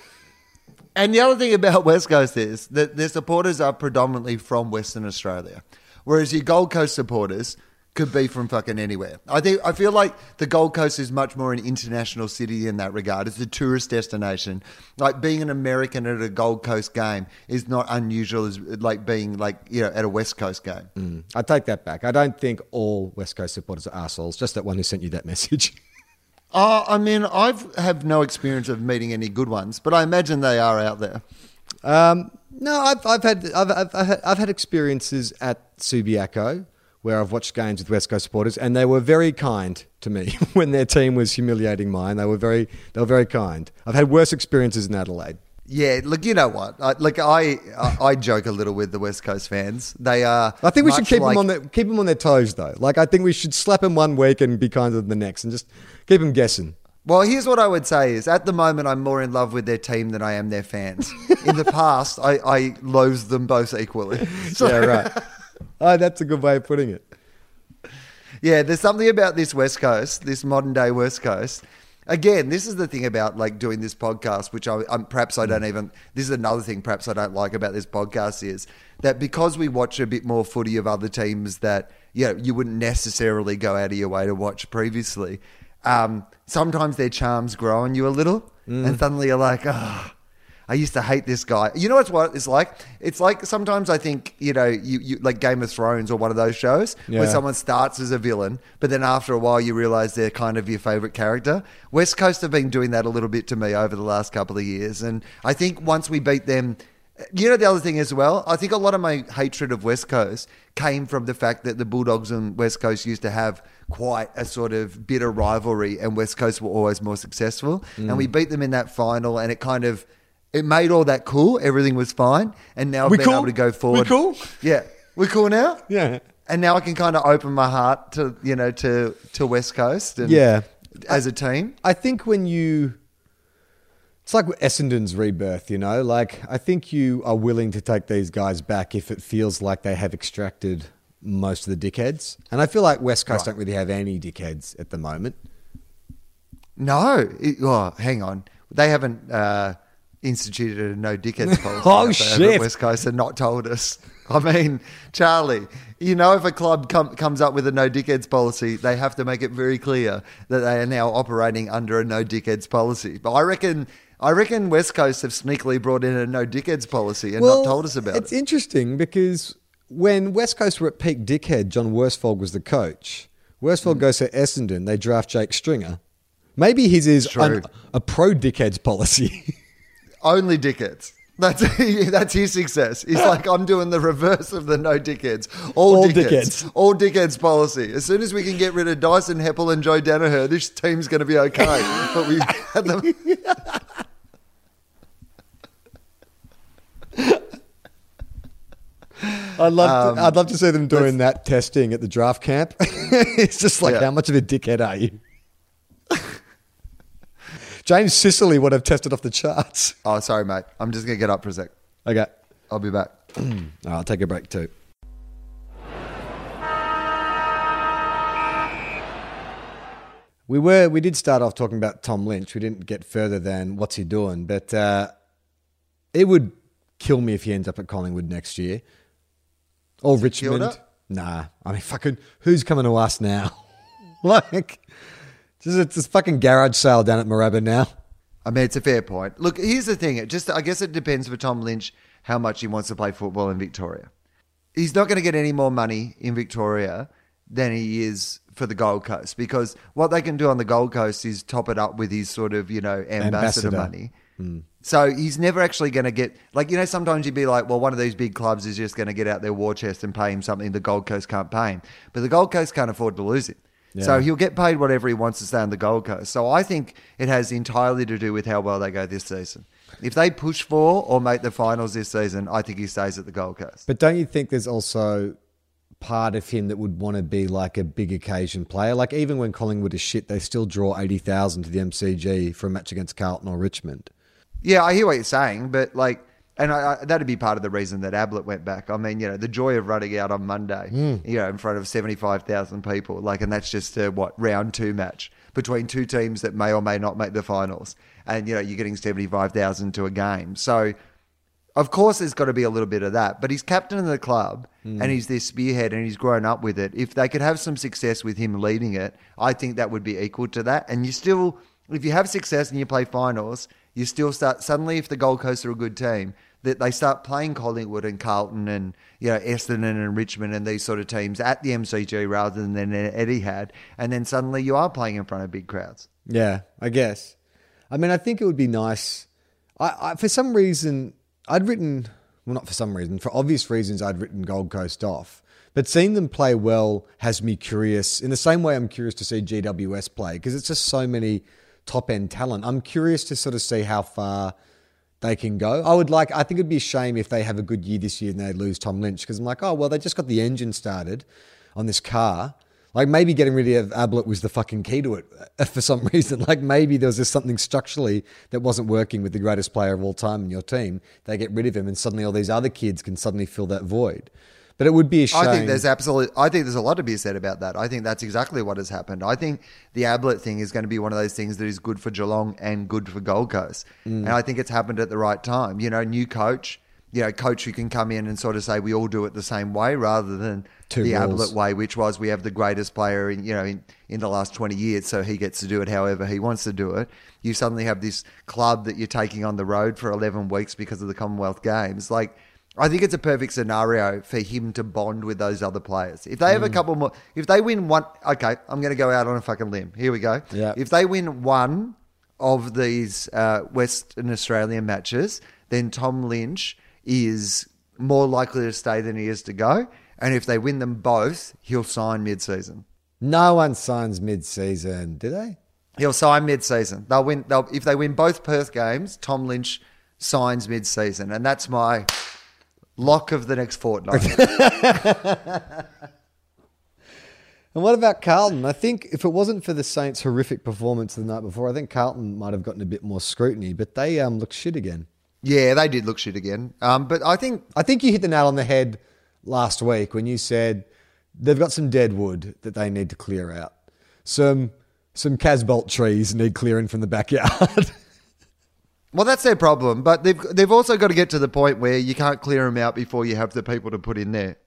And the other thing about West Coast is that their supporters are predominantly from Western Australia, whereas your Gold Coast supporters could be from fucking anywhere. I think I feel like the Gold Coast is much more an international city in that regard. It's a tourist destination. Like being an American at a Gold Coast game is not unusual as like being like you know at a West Coast game. I take that back. I don't think all West Coast supporters are assholes, just that one who sent you that message. Oh, I mean, I've have no experience of meeting any good ones, but I imagine they are out there. Um, no, I've, I've had I've, I've, I've had I've had experiences at Subiaco where I've watched games with West Coast supporters, and they were very kind to me when their team was humiliating mine. They were very they were very kind. I've had worse experiences in Adelaide. Yeah, look, you know what? I, like I, I, I joke a little with the West Coast fans. They are. I think we should keep like- them on their keep them on their toes though. Like I think we should slap them one week and be kind to the next, and just keep them guessing. Well, here's what I would say: is at the moment I'm more in love with their team than I am their fans. in the past, I, I loathe them both equally. So, Yeah, right. Oh, that's a good way of putting it. Yeah, there's something about this West Coast, this modern day West Coast. Again, this is the thing about like doing this podcast, which I, I'm perhaps I don't even. This is another thing perhaps I don't like about this podcast is that because we watch a bit more footy of other teams that you know you wouldn't necessarily go out of your way to watch previously. Um, sometimes their charms grow on you a little, and suddenly you're like, ah. I used to hate this guy. You know what's what it's like? It's like sometimes I think, you know, you, you like Game of Thrones or one of those shows where someone starts as a villain, but then after a while you realize they're kind of your favorite character. West Coast have been doing that a little bit to me over the last couple of years. And I think once we beat them, you know, the other thing as well, I think a lot of my hatred of West Coast came from the fact that the Bulldogs and West Coast used to have quite a sort of bitter rivalry, and West Coast were always more successful. And Mm. we beat them in that final, and it kind of it made all that cool. Everything was fine, and now I've We been cool? able to go forward. We cool? Yeah, we're cool now. Yeah. and now I can kind of open my heart to you know to to West Coast. And Yeah. as a team. I think when you, it's like Essendon's rebirth, you know. Like I think you are willing to take these guys back if it feels like they have extracted most of the dickheads, and I feel like West Coast Right. don't really have any dickheads at the moment. No, it, oh, hang on, they haven't uh, instituted a no dickheads policy. Oh, have they, over shit. West Coast and not told us. I mean, Charlie, you know, if a club com- comes up with a no dickheads policy, they have to make it very clear that they are now operating under a no dickheads policy. But I reckon. I reckon West Coast have sneakily brought in a no dickheads policy and not told us about it's it. It's interesting because when West Coast were at peak dickhead, John Worsfold was the coach. Worsfold hmm. goes to Essendon. They draft Jake Stringer. Maybe his is an- a pro dickheads policy. Only dickheads. That's that's his success. He's like, I'm doing the reverse of the no dickheads. All, All dickheads. dickheads. All dickheads policy. As soon as we can get rid of Dyson Heppell and Joe Daniher, this team's going to be okay. but we had them. I'd love, Um, to, I'd love to see them doing that testing at the draft camp. it's just like, Yeah. how much of a dickhead are you? James Sicily would have tested off the charts. Oh, sorry, mate. I'm just going to get up for a sec. Okay. I'll be back. I'll take a break too. We were we did start off talking about Tom Lynch. We didn't get further than what's he doing, but uh, it would kill me if he ends up at Collingwood next year or Richmond. Nah, I mean fucking who's coming to us now? like, just it's this fucking garage sale down at Moorabbin now. I mean, it's a fair point. Look, here's the thing. It just, I guess it depends for Tom Lynch how much he wants to play football in Victoria. He's not going to get any more money in Victoria than he is for the Gold Coast because what they can do on the Gold Coast is top it up with his sort of, you know, ambassador, Ambassador. money. Hmm. So he's never actually going to get, like, you know, sometimes you'd be like, well, one of these big clubs is just going to get out their war chest and pay him something the Gold Coast can't pay him. But the Gold Coast can't afford to lose So he'll get paid whatever he wants to stay on the Gold Coast. So I think it has entirely to do with how well they go this season. If they push for or make the finals this season, I think he stays at the Gold Coast. But don't you think there's also part of him that would want to be like a big occasion player? Like even when Collingwood is shit, they still draw eighty thousand to the MCG for a match against Carlton or Richmond. Yeah, I hear what you're saying, but like, and I, I, that'd be part of the reason that Ablett went back. I mean, you know, the joy of running out on Monday, hmm. you know, in front of 75,000 people, like, and that's just a, what, round two match between two teams that may or may not make the finals. And, you know, you're getting 75,000 to a game. So, of course, there's got to be a little bit of that, but he's captain of the club hmm. and he's their spearhead and he's grown up with it. If they could have some success with him leading it, I think that would be equal to that. And you still, if you have success and you play finals, you still start suddenly. If the Gold Coast are a good team, that they start playing Collingwood and Carlton and you know Essendon and Richmond and these sort of teams at the MCG rather than Etihad, and then suddenly you are playing in front of big crowds. Yeah, I guess. I mean, I think it would be nice. I, I for some reason I'd written well, not for some reason, for obvious reasons, I'd written Gold Coast off. But seeing them play well has me curious. In the same way, I'm curious to see GWS play because it's just so many top end talent. I'm curious to sort of see how far they can go. I would like. I think it'd be a shame if they have a good year this year and they lose Tom Lynch because I'm like, oh well, they just got the engine started on this car. Like maybe getting rid of Ablett was the fucking key to it uh, for some reason. Like maybe there was just something structurally that wasn't working with the greatest player of all time in your team. They get rid of him, and suddenly all these other kids can suddenly fill that void. But it would be a shame. I think there's absolute. I think there's a lot to be said about that. I think that's exactly what has happened. I think the Ablett thing is going to be one of those things that is good for Geelong and good for Gold Coast, Mm. and I think it's happened at the right time. You know, new coach, you know, coach who can come in and sort of say we all do it the same way rather than Two the rules. Ablett way, which was we have the greatest player in you know in, in the last twenty years, so he gets to do it however he wants to do it. You suddenly have this club that you're taking on the road for eleven weeks because of the Commonwealth Games, like. I think it's a perfect scenario for him to bond with those other players. If they have a couple more, if they win one, okay, I'm going to go out on a fucking limb. Here we go. Yeah. If they win one of these uh, Western Australian matches, then Tom Lynch is more likely to stay than he is to go. And if they win them both, he'll sign mid-season. no one signs mid-season, do they? He'll sign mid-season. They'll win. They'll, if they win both Perth games, Tom Lynch signs mid-season, and that's my lock of the next fortnight. And what about Carlton? I think if it wasn't for the Saints' horrific performance the night before, I think Carlton might have gotten a bit more scrutiny. But they um, look shit again. yeah, they did look shit again. Um, but I think I think you hit the nail on the head last week when you said they've got some dead wood that they need to clear out. Some some Casboult trees need clearing from the backyard. Well, that's their problem, but they've they've also got to get to the point where you can't clear them out before you have the people to put in there.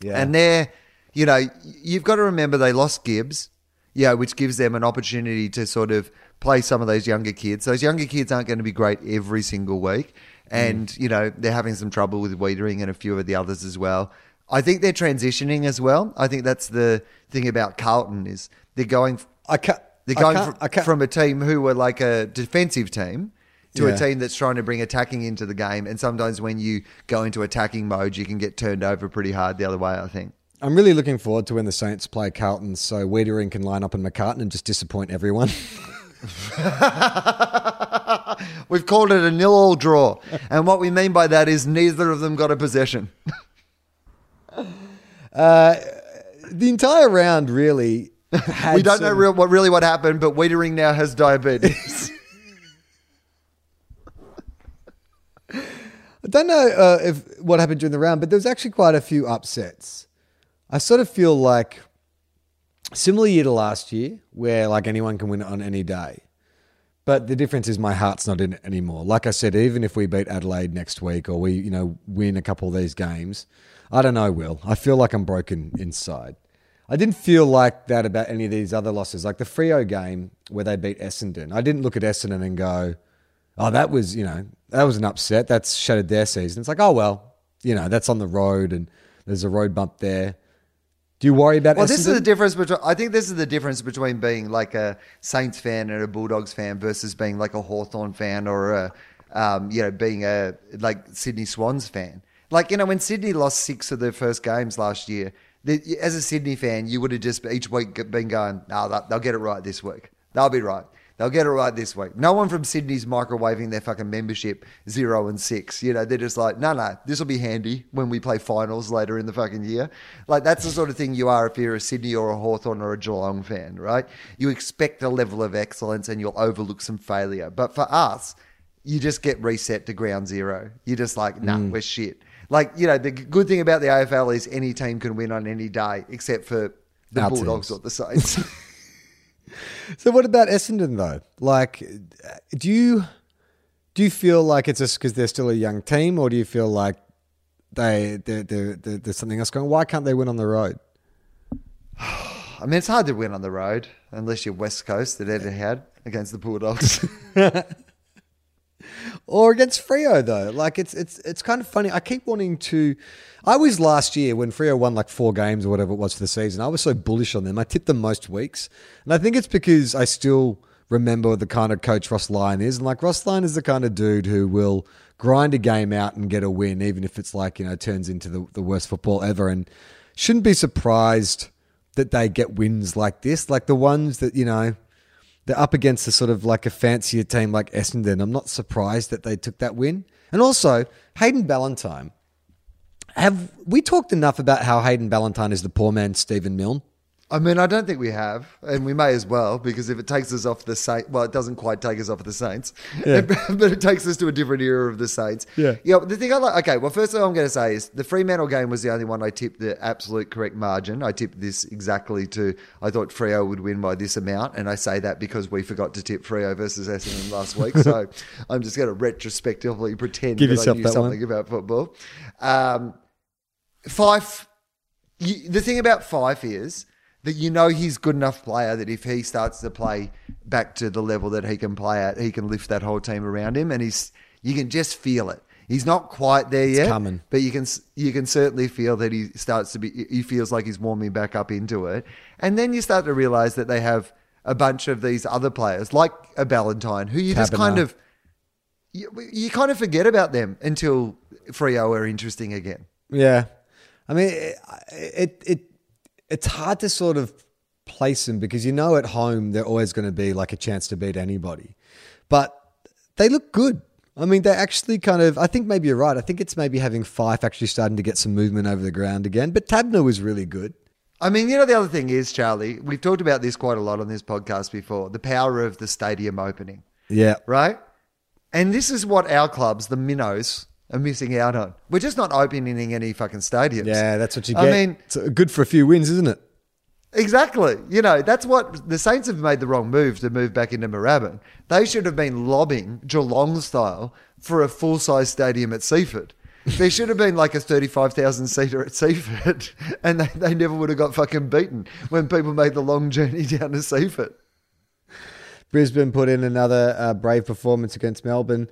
yeah. And they're, you know, you've got to remember they lost Gibbs, yeah, which gives them an opportunity to sort of play some of those younger kids. Those younger kids aren't going to be great every single week, mm. and you know they're having some trouble with Weitering and a few of the others as well. I think they're transitioning as well. I think that's the thing about Carlton is they're going. I can't. They're I going can't- I can't- from a team who were like a defensive team to Yeah. a team that's trying to bring attacking into the game. And sometimes when you go into attacking mode, you can get turned over pretty hard the other way, I think. I'm really looking forward to when the Saints play Carlton so Weitering can line up in McCartin and just disappoint everyone. We've called it a nil all draw. And what we mean by that is neither of them got a possession. Uh, the entire round really we don't know real, what really what happened, but Weitering now has diabetes. I don't know uh, if what happened during the round, but there was actually quite a few upsets. I sort of feel like similar year to last year, where like anyone can win on any day. But the difference is my heart's not in it anymore. Like I said, even if we beat Adelaide next week or we, you know, win a couple of these games, I don't know, Wil. I feel like I'm broken inside. I didn't feel like that about any of these other losses. Like the Freo game where they beat Essendon. I didn't look at Essendon and go, oh, that was, you know, that was an upset. That's shattered their season. It's like, oh, well, you know, that's on the road and there's a road bump there. Do you worry about Well, Essendon? this is the difference between. I think this is the difference between being like a Saints fan and a Bulldogs fan versus being like a Hawthorn fan or a, um, you know, being a like Sydney Swans fan. Like you know, when Sydney lost six of their first games last year, the, as a Sydney fan, you would have just each week been going, "No, that they'll get it right this week. They'll be right." They'll get it right this week. No one from Sydney's microwaving their fucking membership zero and six. You know, they're just like, no, no, this will be handy when we play finals later in the fucking year. Like, that's the sort of thing you are if you're a Sydney or a Hawthorn or a Geelong fan, right? You expect a level of excellence and you'll overlook some failure. But for us, you just get reset to ground zero. You're just like, nah, mm. we're shit. Like, you know, the good thing about the AFL is any team can win on any day except for the Our Bulldogs teams. or the Saints. So what about Essendon though? Like, do you do you feel like it's just because they're still a young team, or do you feel like they there's something else going? Why can't they win on the road? I mean, it's hard to win on the road unless you're West Coast that Etihad against the Bulldogs. Or against Freo though, like it's it's it's kind of funny. I keep wanting to. I was last year when Freo won like four games or whatever it was for the season. I was so bullish on them. I tipped them most weeks, and I think it's because I still remember the kind of coach Ross Lyon is, and like Ross Lyon is the kind of dude who will grind a game out and get a win, even if it's like you know turns into the, the worst football ever, and shouldn't be surprised that they get wins like this, like the ones that you know they're up against a sort of like a fancier team like Essendon. I'm not surprised that they took that win. And also, Hayden Ballantyne. Have we talked enough about how Hayden Ballantyne is the poor man Stephen Milne? I mean, I don't think we have, and we may as well because if it takes us off the Saints, well, it doesn't quite take us off the Saints, but it takes us to a different era of the Saints. Yeah. Yeah. The thing I like, okay, well, first thing I'm going to say is the Fremantle game was the only one I tipped the absolute correct margin. I tipped this exactly to, I thought Freo would win by this amount, and I say that because we forgot to tip Freo versus Essendon last week. So I'm just going to retrospectively pretend Give that I knew that one. something about football. Um, Fyfe, you, the thing about Fyfe is that you know he's good enough player that if he starts to play back to the level that he can play at, he can lift that whole team around him, and he's you can just feel it. He's not quite there yet, coming. but you can you can certainly feel that he starts to be. He feels like he's warming back up into it, and then you start to realize that they have a bunch of these other players like a Ballantyne who you just kind of you, you kind of forget about them until Freo are interesting again. Yeah, I mean, it, it it it's hard to sort of place them because you know at home they're always going to be like a chance to beat anybody, but they look good. I mean, they actually kind of. I think maybe you're right. I think it's maybe having Fyfe actually starting to get some movement over the ground again. But Taberner was really good. I mean, you know, the other thing is, Charlie, we've talked about this quite a lot on this podcast before the power of the stadium opening, Yeah, right? And this is what our clubs, the Minnows, are missing out on. We're just not opening any fucking stadiums. yeah, that's what you get. I mean- it's good for a few wins, isn't it? Exactly. You know, that's what the Saints have made the wrong move to move back into Moorabbin. They should have been lobbing Geelong style for a full size stadium at Seaford. There should have been like a 35,000 seater at Seaford, and they, they never would have got fucking beaten when people made the long journey down to Seaford. Brisbane put in another uh, brave performance against Melbourne.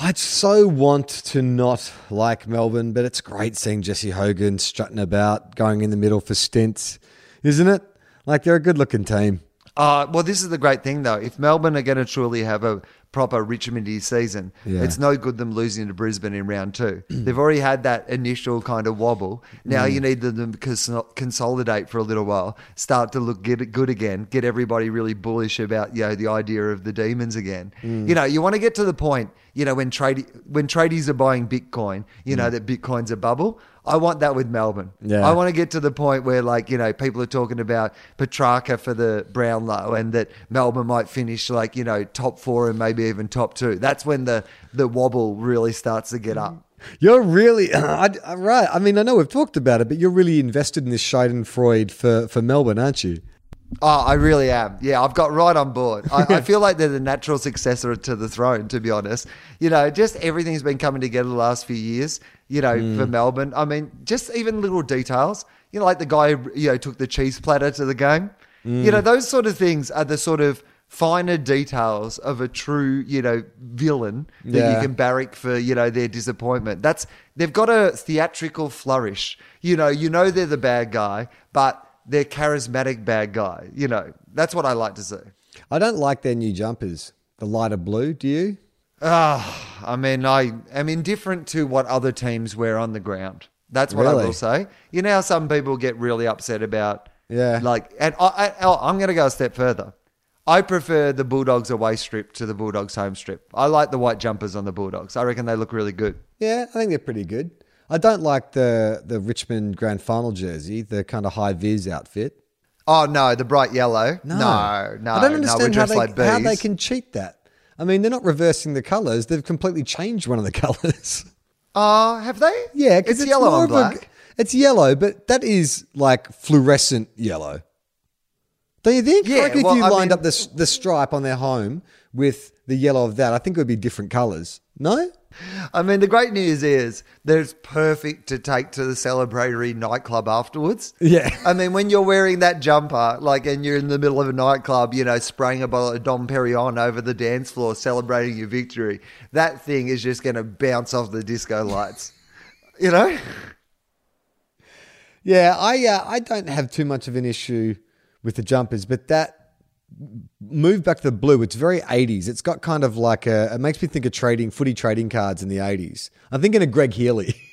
I so want to not like Melbourne, but it's great seeing Jesse Hogan strutting about, going in the middle for stints, isn't it? Like they're a good looking team. Uh, well, this is the great thing, though. If Melbourne are going to truly have a proper Richmondy season, Yeah. it's no good them losing to Brisbane in round two. They've already had that initial kind of wobble. Now Mm. you need them to cons- consolidate for a little while, start to look get good again, get everybody really bullish about you know the idea of the demons again. Mm. You know, you want to get to the point. You know, when trade when tradies are buying Bitcoin, you Mm. know that Bitcoin's a bubble. I want that with Melbourne. Yeah. I want to get to the point where, like, you know, people are talking about Petracca for the Brownlow and that Melbourne might finish, like, you know, top four and maybe even top two. That's when the, the wobble really starts to get up. Mm. You're really I, I- right. I mean, I know we've talked about it, but you're really invested in this Schadenfreude for for Melbourne, aren't you? Oh, I really am. Yeah, I've got right on board. I, I feel like they're the natural successor to the throne, to be honest. You know, just everything's been coming together the last few years, you know, for mm. Melbourne. I mean, just even little details. You know, like the guy who, you know, took the cheese platter to the game. You know, mm. those sort of things are the sort of finer details of a true, you know, villain that Yeah. you can barrack for, you know, their disappointment. That's they've got a theatrical flourish. You know, you know they're the bad guy, but they're charismatic bad guy. You know, that's what I like to see. I don't like their new jumpers, the lighter blue. Do you? Ah, I mean, I am indifferent to what other teams wear on the ground. That's what I will say. You know how some people get really upset about, Yeah. like, and I, I, oh, I'm going to go a step further. I prefer the Bulldogs away strip to the Bulldogs home strip. I like the white jumpers on the Bulldogs. I reckon they look really good. Yeah, I think they're pretty good. I don't like the the Richmond Grand Final jersey, the kind of high vis outfit. Oh no, the bright yellow. No, no, I don't no. Understand how, they, like how they can cheat that. I mean, they're not reversing the colours; they've completely changed one of the colours. Oh, have they? yeah, 'cause it's, yellow more on a- black. it's yellow, but that is like fluorescent yellow. Don't you think? Yeah, well, if you I lined mean- up the the stripe on their home with the yellow of that, I think it would be different colours. No. I mean, the great news is that it's perfect to take to the celebratory nightclub afterwards. Yeah. I mean, when you're wearing that jumper, like, and you're in the middle of a nightclub, you know, spraying a bottle of Dom Perignon over the dance floor, celebrating your victory, that thing is just going to bounce off the disco lights. You know? Yeah, I uh, I don't have too much of an issue with the jumpers, but that move back to the blue, it's very 80s. It's got kind of like a it makes me think of trading footy trading cards in the 80s. I'm thinking of Greg Healy.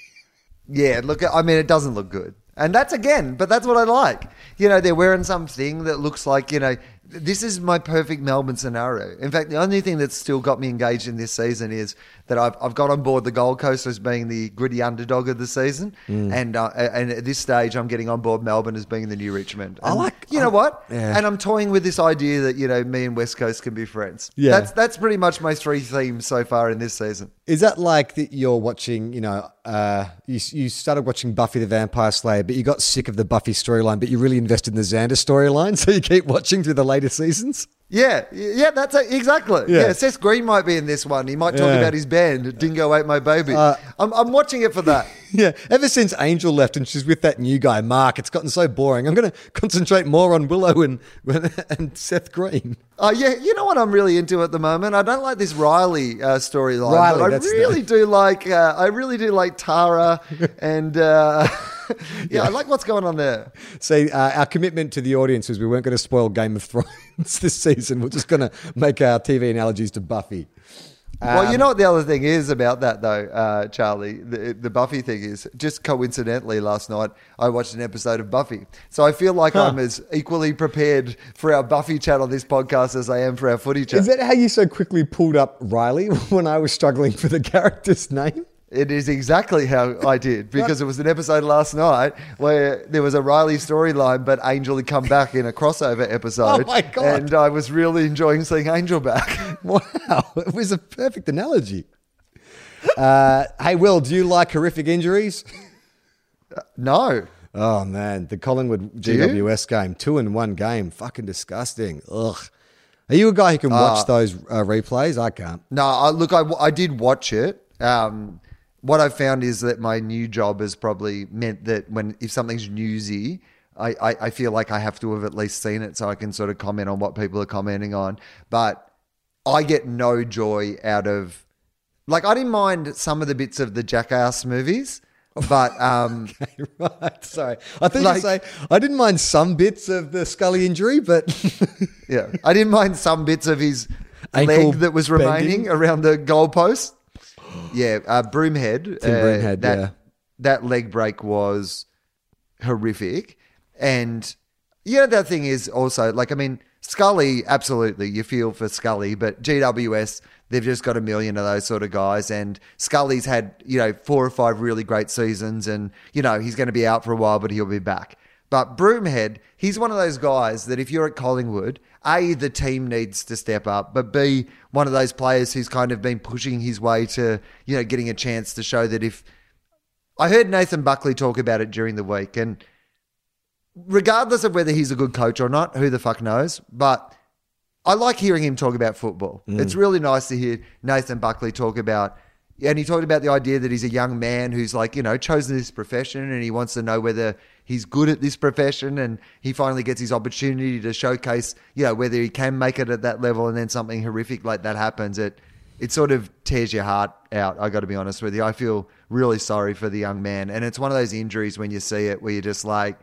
Yeah, look, I mean, it doesn't look good. And that's again, but that's what I like. You know, they're wearing something that looks like, you know, this is my perfect Melbourne scenario. In fact, the only thing that's still got me engaged in this season is that I've, I've got on board the Gold Coast as being the gritty underdog of the season. Mm. And uh, and at this stage, I'm getting on board Melbourne as being the new Richmond. I And like- you know I- what? yeah. And I'm toying with this idea that, you know, me and West Coast can be friends. Yeah. That's, that's pretty much my three themes so far in this season. Is that like that you're watching, you know, uh, you, you started watching Buffy the Vampire Slayer, but you got sick of the Buffy storyline, but you really invested in the Xander storyline, so you keep watching through the later seasons? Yeah, yeah, that's it. exactly. Yeah. Yeah. Seth Green might be in this one. He might talk Yeah. about his band, Dingo Ate My Baby. Uh, I'm, I'm watching it for that. Yeah, ever since Angel left and she's with that new guy, Mark, it's gotten so boring. I'm going to concentrate more on Willow and, and Seth Green. Uh, yeah, you know what I'm really into at the moment? I don't like this Riley uh, storyline, Riley, but I really the- do like. Uh, I really do like Tara, and uh, yeah, I like what's going on there. See, uh, our commitment to the audience was we weren't going to spoil Game of Thrones this season. We're just going to make our TV analogies to Buffy. Well, Um, you know what the other thing is about that, though, uh, Charlie? The, the Buffy thing is just coincidentally last night I watched an episode of Buffy. So I feel like I'm as equally prepared for our Buffy chat on this podcast as I am for our footy chat. Is that how you so quickly pulled up Riley when I was struggling for the character's name? It is exactly how I did because it was an episode last night where there was a Riley storyline, but Angel had come back in a crossover episode. Oh my God. And I was really enjoying seeing Angel back. Wow, it was a perfect analogy. Uh, hey, Wil, do you like horrific injuries? no. Oh man, the Collingwood? GWS game, two in one game, fucking disgusting. Ugh. Are you a guy who can watch those uh, replays? I can't. No, I, look, I, I did watch it. Um, what I've found is that my new job has probably meant that when if something's newsy, I, I, I feel like I have to have at least seen it so I can sort of comment on what people are commenting on. But I get no joy out of like I didn't mind some of the bits of the Jackass movies, but um, right, sorry. I think Like- you say I didn't mind some bits of the Scully injury, but yeah, I didn't mind some bits of his leg that was remaining bending. around the goalpost. Yeah, uh, Broomhead. Tim uh, Broomhead, that, yeah. that leg break was horrific, and you know that thing is also like I mean Scully, absolutely, you feel for Scully, but GWS. They've just got a million of those sort of guys, and Scully's had you know four or five really great seasons, and you know he's going to be out for a while, but he'll be back. But Broomhead, he's one of those guys that if you're at Collingwood, A, the team needs to step up, but B, one of those players who's kind of been pushing his way to, you know, getting a chance to show that if. I heard Nathan Buckley talk about it during the week, and regardless of whether he's a good coach or not, who the fuck knows, but I like hearing him talk about football. Mm. It's really nice to hear Nathan Buckley talk about, and he talked about the idea that he's a young man who's like, you know, chosen this profession and he wants to know whether he's good at this profession and he finally gets his opportunity to showcase, you know, whether he can make it at that level and then something horrific like that happens. It, it sort of tears your heart out. I got to be honest with you. I feel really sorry for the young man. And it's one of those injuries when you see it where you're just like,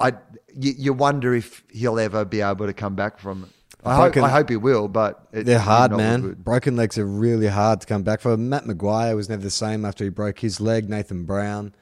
I, you, you wonder if he'll ever be able to come back from it. I hope, I hope he will, but it, They're hard, man. good. Broken legs are really hard to come back from. Matt Maguire was never the same after he broke his leg. Nathan Brown,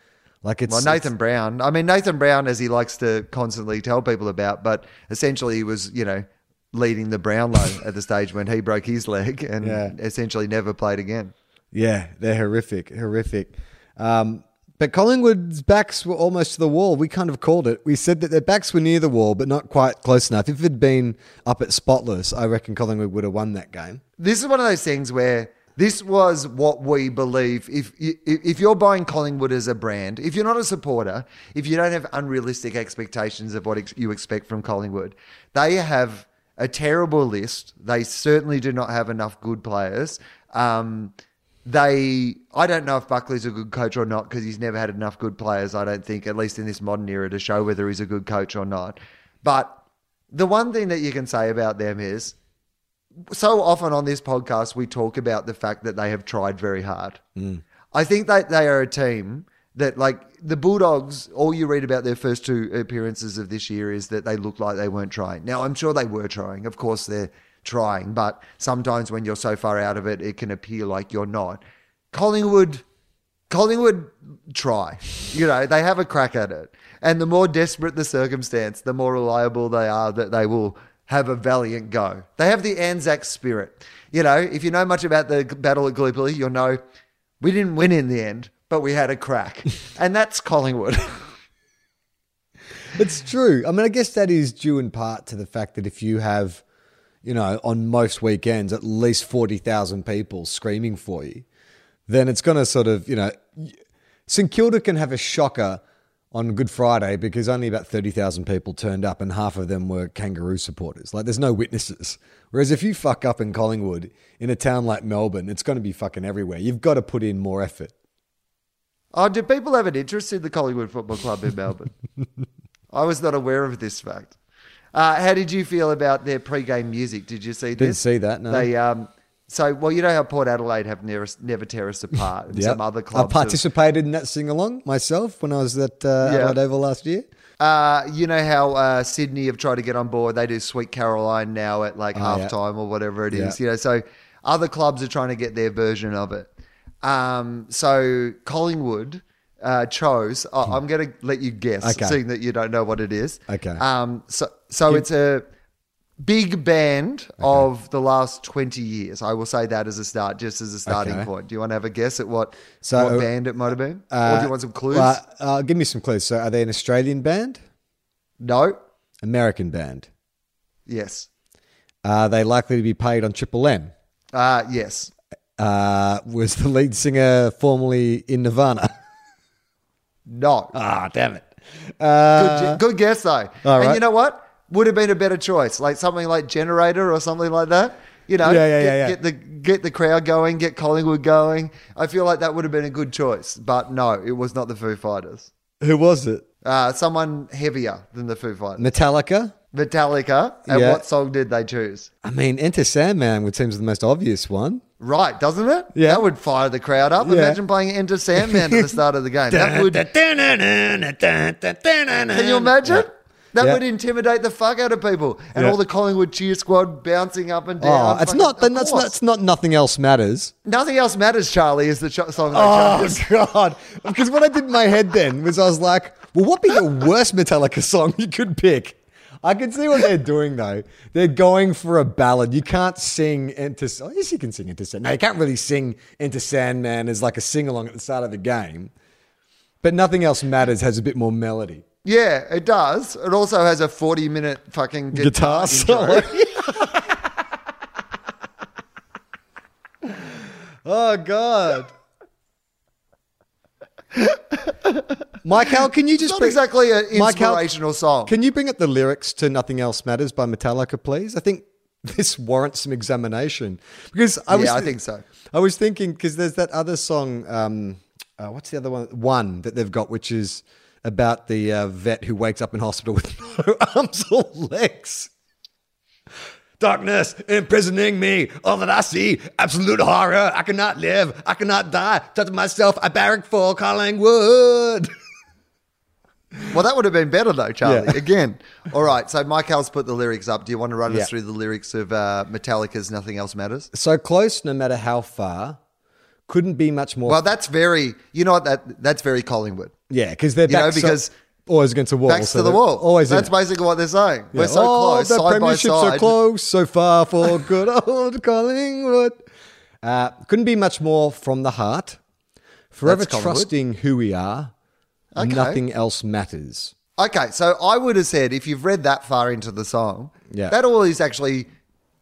like it's Well, Nathan Brown. I mean, Nathan Brown, as he likes to constantly tell people about, but essentially he was, you know, leading the Brownlow at the stage when he broke his leg and Yeah. essentially never played again. Yeah, they're horrific, horrific. Um, but Collingwood's backs were almost to the wall. We kind of called it. We said that their backs were near the wall, but not quite close enough. If it had been up at spotless, I reckon Collingwood would have won that game. This is one of those things where this was what we believe. If if you're buying Collingwood as a brand, if you're not a supporter, if you don't have unrealistic expectations of what you expect from Collingwood, they have a terrible list. They certainly do not have enough good players. Um, they, I don't know if Buckley's a good coach or not because he's never had enough good players. I don't think, at least in this modern era, to show whether he's a good coach or not. But the one thing that you can say about them is so often on this podcast we talk about the fact that they have tried very hard. Mm. I think that they are a team that like the Bulldogs, all you read about their first two appearances of this year is that they look like they weren't trying. Now I'm sure they were trying. Of course they're trying, but sometimes when you're so far out of it, it can appear like you're not. Collingwood Collingwood try. You know, they have a crack at it. And the more desperate the circumstance, the more reliable they are that they will have a valiant go. They have the Anzac spirit. You know, if you know much about the battle at Gallipoli, you'll know we didn't win in the end, but we had a crack. and that's Collingwood. It's true. I mean, I guess that is due in part to the fact that if you have, you know, on most weekends, at least 40,000 people screaming for you, then it's going to sort of, you know, St Kilda can have a shocker on Good Friday because only about 30,000 people turned up and half of them were kangaroo supporters. Like, there's no witnesses. Whereas if you fuck up in Collingwood, in a town like Melbourne, it's going to be fucking everywhere. You've got to put in more effort. oh, do people have an interest in the Collingwood Football Club in Melbourne? I was not aware of this fact. Uh, how did you feel about their pre-game music? Did you see this? Didn't see that, no. They um, so well, you know how Port Adelaide have never never tear us apart, and Yep. some other I clubs. have- participated in that sing along myself when I was at uh, Yeah. Adelaide Oval last year. Uh, you know how uh, Sydney have tried to get on board. They do Sweet Caroline now at like Oh, yeah. halftime or whatever it is. Yeah. You know, so other clubs are trying to get their version of it. Um, so Collingwood uh, chose. I I'm going to let you guess. Okay. seeing that you don't know what it is. Okay. Um, so so it's a big band of the last 20 years. I will say that as a start, just as a starting Okay. point. Do you want to have a guess at what, So, what band it might have been? or Uh, do you want some clues? well, uh, give me some clues. So, are they an Australian band? no. American band? Yes. Are they likely to be paid on Triple M? Uh, yes. Uh, was the lead singer formerly in Nirvana? No. Ah, damn it. good, Uh, good guess though. all and you know what? Would have been a better choice, like something like Generator or something like that. You know, Yeah, yeah, get, yeah, get the get the crowd going, get Collingwood going. I feel like that would have been a good choice, but no, it was not the Foo Fighters. who was it? Uh, someone heavier than the Foo Fighters. Metallica? Metallica. And what song did they choose? I mean, Enter Sandman would seem the most obvious one. Right, doesn't it? Yeah. That would fire the crowd up. Yeah. Imagine playing Enter Sandman at the start of the game. That would. Can you imagine? That Yeah. would intimidate the fuck out of people, and Yeah. all the Collingwood cheer squad bouncing up and down. Oh, it's Fucking- not. Then that's not. It's not. Nothing else matters. Nothing else matters. Charlie is the ch- song Oh. God! Because what I did in my head then was I was like, "Well, what would be the worst Metallica song you could pick?" I can see what they're doing though. They're going for a ballad. You can't sing into. Oh, yes, you can sing into. Sandman. No, you can't really sing Enter Sandman as like a sing along at the start of the game. But nothing else matters has a bit more melody. Yeah, it does. It also has a 40 minute fucking guitar, Guitar solo. oh God. Michael, can you just not bring- exactly an Michael, inspirational song. Can you bring up the lyrics to "Nothing Else Matters" by Metallica, please? I think this warrants some examination because I was. yeah, I think so. I was thinking because there's that other song. Um, uh, what's the other one? One that they've got, which is about the uh, vet who wakes up in hospital with no arms or legs. Darkness imprisoning me. All that I see, absolute horror. I cannot live. I cannot die. Touch myself. I barrack for Collingwood. Well, that would have been better though, Charlie. Yeah. Again. All right. So Michael's put the lyrics up. Do you want to run Yeah. us through the lyrics of uh, Metallica's Nothing Else Matters? So close, no matter how far. Couldn't be much more. Well, that's very, you know what, that that's very Collingwood. Yeah, because they're You know, because always against the wall. Backs so to the wall. Always That's basically what they're saying. Yeah. We're so oh, close, the side by premiership's side. so close, so far for good old Collingwood. Uh, couldn't be much more from the heart. Forever That's Collingwood. trusting who we are. Okay. Nothing else matters. Okay, so I would have said if you've read that far into the song, Yeah. that all is actually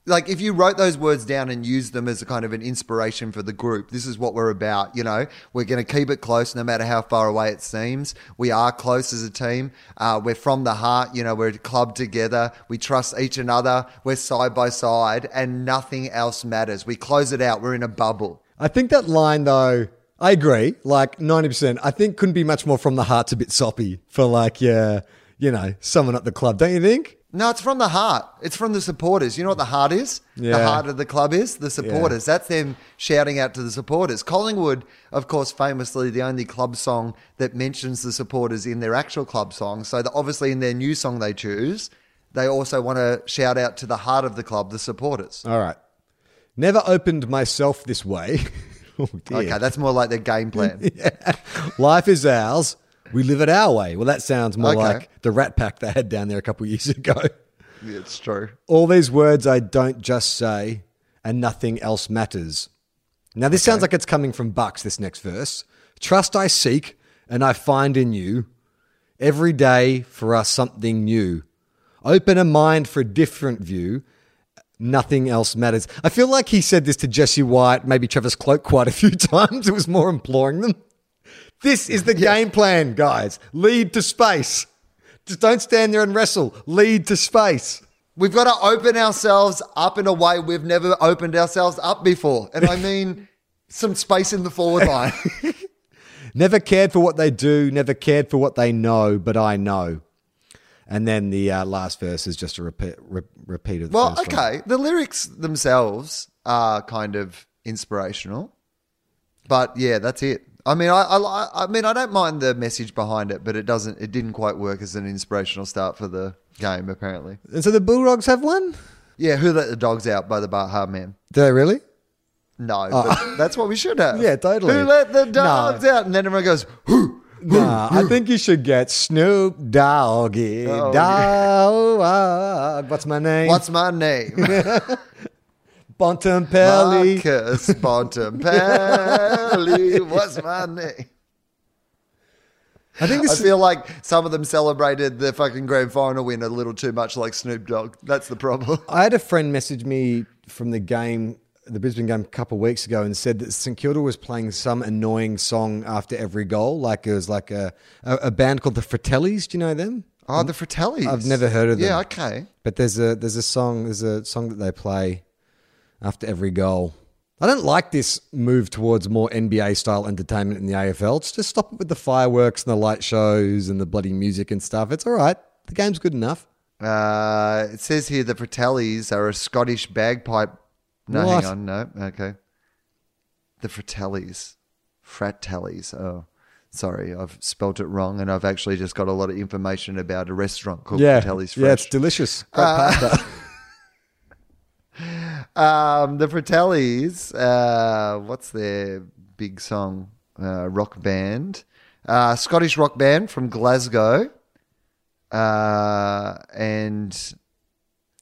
like if you wrote those words down and used them as a kind of an inspiration for the group. This is what we're about. You know, we're going to keep it close no matter how far away it seems. We are close as a team. Uh, we're from the heart. You know, we're a club together. We trust each another. We're side by side, and nothing else matters. We close it out. We're in a bubble. I think that line, though, I agree. Like 90%. I think couldn't be much more from the heart's a bit soppy for, like, yeah, you know, someone at the club. Don't you think? No, it's from the heart. It's from the supporters. You know what the heart is? The heart of the club is the supporters. That's them shouting out to the supporters. Collingwood, of course, famously the only club song that mentions the supporters in their actual club song. So that obviously in their new song they choose, they also want to shout out to the heart of the club, the supporters. All right. Never opened myself this way. oh. Okay, that's more like their game plan. Life is ours. We live it our way. Well, that sounds more Okay. like the Rat Pack they had down there a couple of years ago. Yeah, it's true. All these words I don't just say, and nothing else matters. Now, this sounds like it's coming from Bucks, this next verse. Trust I seek, and I find in you. Every day for us something new. Open a mind for a different view. Nothing else matters. I feel like he said this to Jesse White, maybe Travis Cloke quite a few times. It was more imploring them. This is the game plan, guys. Lead to space. Just don't stand there and wrestle. Lead to space. We've got to open ourselves up in a way we've never opened ourselves up before. And I mean some space in the forward line. Never cared for what they do, never cared for what they know, but I know. And then the uh, last verse is just a repeat, re- repeat of the Well, first one. okay. The lyrics themselves are kind of inspirational, but yeah, that's it. I mean, I, I, I mean, I don't mind the message behind it, but it doesn't. It didn't quite work as an inspirational start for the game, apparently. And so the Bulldogs have one? Yeah, who let the dogs out by the Baha Men? Do they really? No, ah. but that's what we should have. Yeah, totally. Who let the No. dogs out? And then everyone goes, "Who?" Nah, I think you should get Snoop Doggy Oh, Dog. Ah, what's my name? What's my name? Bontempelli. Marcus Bontempelli. What's my name? I think I feel like some of them celebrated the fucking grand final win a little too much like Snoop Dogg. That's the problem. I had a friend message me from the game, the Brisbane game, a couple of weeks ago, and said that St Kilda was playing some annoying song after every goal. Like it was like a, a, a band called the Fratellis. Do you know them? Oh, the Fratellis. I've never heard of them. Yeah, okay. But there's a there's a song there's a song that they play after every goal. I don't like this move towards more NBA style entertainment in the AFL. It's just stop it with the fireworks and the light shows and the bloody music and stuff. It's all right. The game's good enough. Uh, it says here the Fratellis are a Scottish bagpipe. No, What? hang on. No, okay. The Fratellis. Fratellis. Oh, sorry. I've spelt it wrong and I've actually just got a lot of information about a restaurant called Yeah, Fratellis yeah, it's delicious. Great Uh, pasta. Um, the Fratellis, uh, what's their big song? Uh, rock band. Uh, Scottish rock band from Glasgow. Uh, and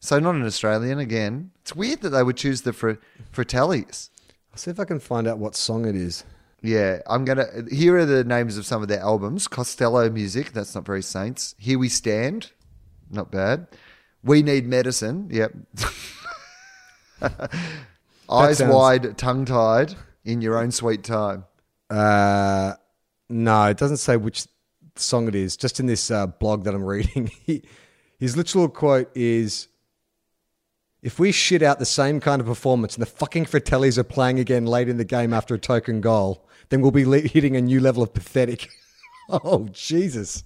so not an Australian again. It's weird that they would choose the Fr- Fratellis. I'll see if I can find out what song it is. Yeah, I'm gonna. Here are the names of some of their albums: Costello Music. That's not very Saints. Here We Stand. Not bad. We Need Medicine. Yep. Eyes sounds- wide, tongue tied, in your own sweet time. Uh, no, it doesn't say which song it is. Just in this uh, blog that I'm reading, he, his literal quote is If we shit out the same kind of performance and the fucking Fratellis are playing again late in the game after a token goal, then we'll be le- hitting a new level of pathetic. oh, Jesus.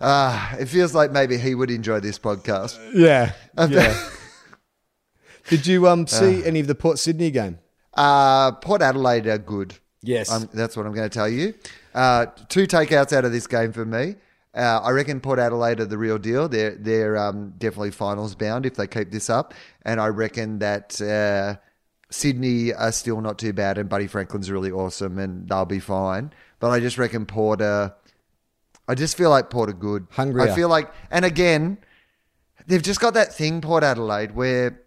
Ah, it feels like maybe he would enjoy this podcast. Yeah. yeah. Did you um, see any of the Port Sydney game? Uh, Port Adelaide are good. Yes. Um, that's what I'm going to tell you. Uh, two takeouts out of this game for me. Uh, I reckon Port Adelaide are the real deal. They're they're um, definitely finals bound if they keep this up, and I reckon that uh, Sydney are still not too bad, and Buddy Franklin's really awesome, and they'll be fine. But I just reckon Port are. I just feel like Port are good. Hungry. I feel like, and again, they've just got that thing, Port Adelaide, where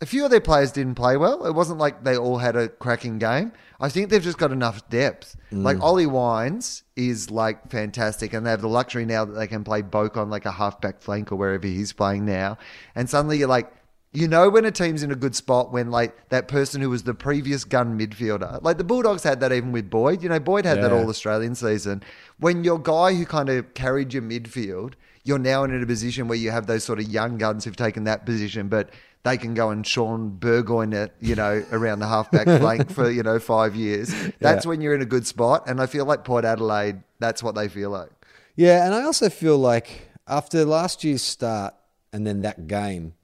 a few of their players didn't play well. It wasn't like they all had a cracking game. I think they've just got enough depth. Mm. Like Ollie Wines is like fantastic, and they have the luxury now that they can play Boak on like a halfback flank or wherever he's playing now. And suddenly you're like, you know, when a team's in a good spot when like that person who was the previous gun midfielder, like the Bulldogs had that even with Boyd. You know, Boyd had that all Australian season. When your guy who kind of carried your midfield, you're now in a position where you have those sort of young guns who've taken that position, but they can go and Shaun Burgoyne it, you know, around the halfback flank for, you know, five years. That's Yeah. when you're in a good spot. And I feel like Port Adelaide, that's what they feel like. Yeah, and I also feel like after last year's start and then that game,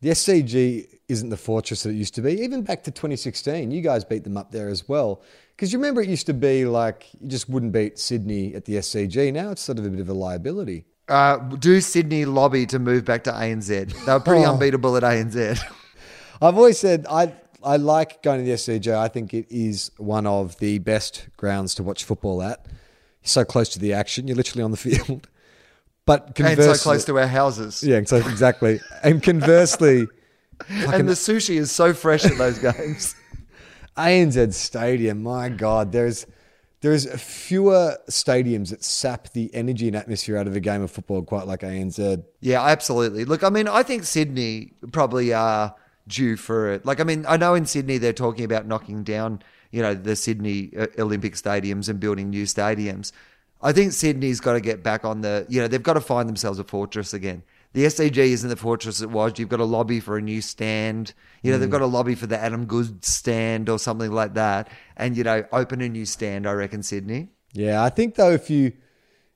the SCG isn't the fortress that it used to be. Even back to 2016, you guys beat them up there as well. Because you remember it used to be like you just wouldn't beat Sydney at the SCG. Now it's sort of a bit of a liability. Uh, do Sydney lobby to move back to ANZ? They were pretty Oh. unbeatable at ANZ. I've always said I I like going to the SCG. I think it is one of the best grounds to watch football at. You're so close to the action. You're literally on the field. But and conversely, so close to our houses. yeah, so exactly. And conversely, And the sushi is so fresh at those games. ANZ Stadium, my God, there's there's fewer stadiums that sap the energy and atmosphere out of a game of football quite like ANZ. Yeah, absolutely. Look, I mean, I think Sydney probably are due for it. Like, I mean, I know in Sydney they're talking about knocking down, you know, the Sydney uh, Olympic stadiums and building new stadiums. I think Sydney's got to get back on the, you know, they've got to find themselves a fortress again. The SCG isn't the fortress it was. You've got to lobby for a new stand. You know, they've mm. got to lobby for the Adam Goodes stand or something like that. And, you know, open a new stand, I reckon, Sydney. Yeah, I think though if you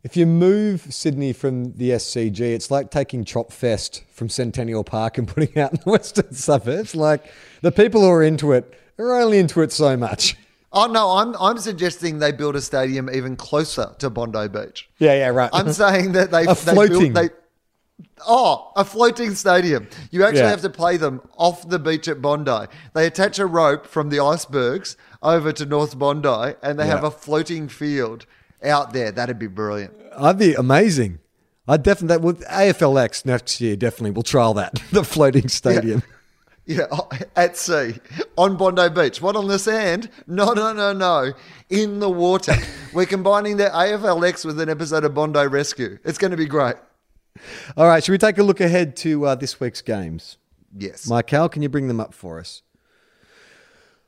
if you move Sydney from the SCG, it's like taking Tropfest from Centennial Park and putting it out in the western suburbs. Like the people who are into it are only into it so much. Oh, no, I'm, I'm suggesting they build a stadium even closer to Bondi Beach. Yeah, yeah, right. I'm saying that they A they floating. Built, they, oh, a floating stadium. You actually Yeah. have to play them off the beach at Bondi. They attach a rope from the icebergs over to North Bondi, and they have a floating field out there. That'd be brilliant. I'd be amazing. I definitely that would AFLX next year definitely we'll trial that the floating stadium. Yeah, oh, at sea on Bondi Beach. What on the sand? No, no, no, no. In the water. We're combining the AFLX with an episode of Bondi Rescue. It's going to be great. All right, should we take a look ahead to uh, this week's games? Yes. Michael, can you bring them up for us?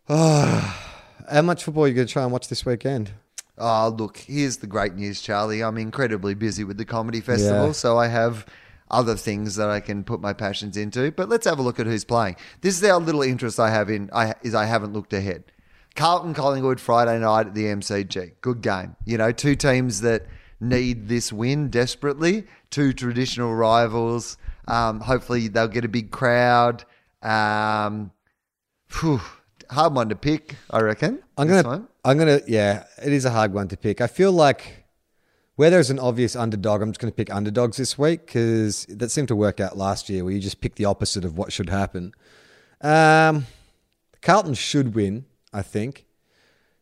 Ah, how much football are you going to try and watch this weekend? Oh, look, here's the great news, Charlie. I'm incredibly busy with the comedy festival, Yeah. so I have other things that I can put my passions into. But let's have a look at who's playing. This is our little interest I have in I is I haven't looked ahead. Carlton Collingwood Friday night at the MCG. Good game. You know, two teams that need this win desperately. Two traditional rivals. Um, hopefully they'll get a big crowd. Um, phew, hard one to pick, I reckon. I'm gonna, one. I'm gonna, yeah, it is a hard one to pick. I feel like where there's an obvious underdog, I'm just gonna pick underdogs this week because that seemed to work out last year, where you just pick the opposite of what should happen. Um, Carlton should win, I think,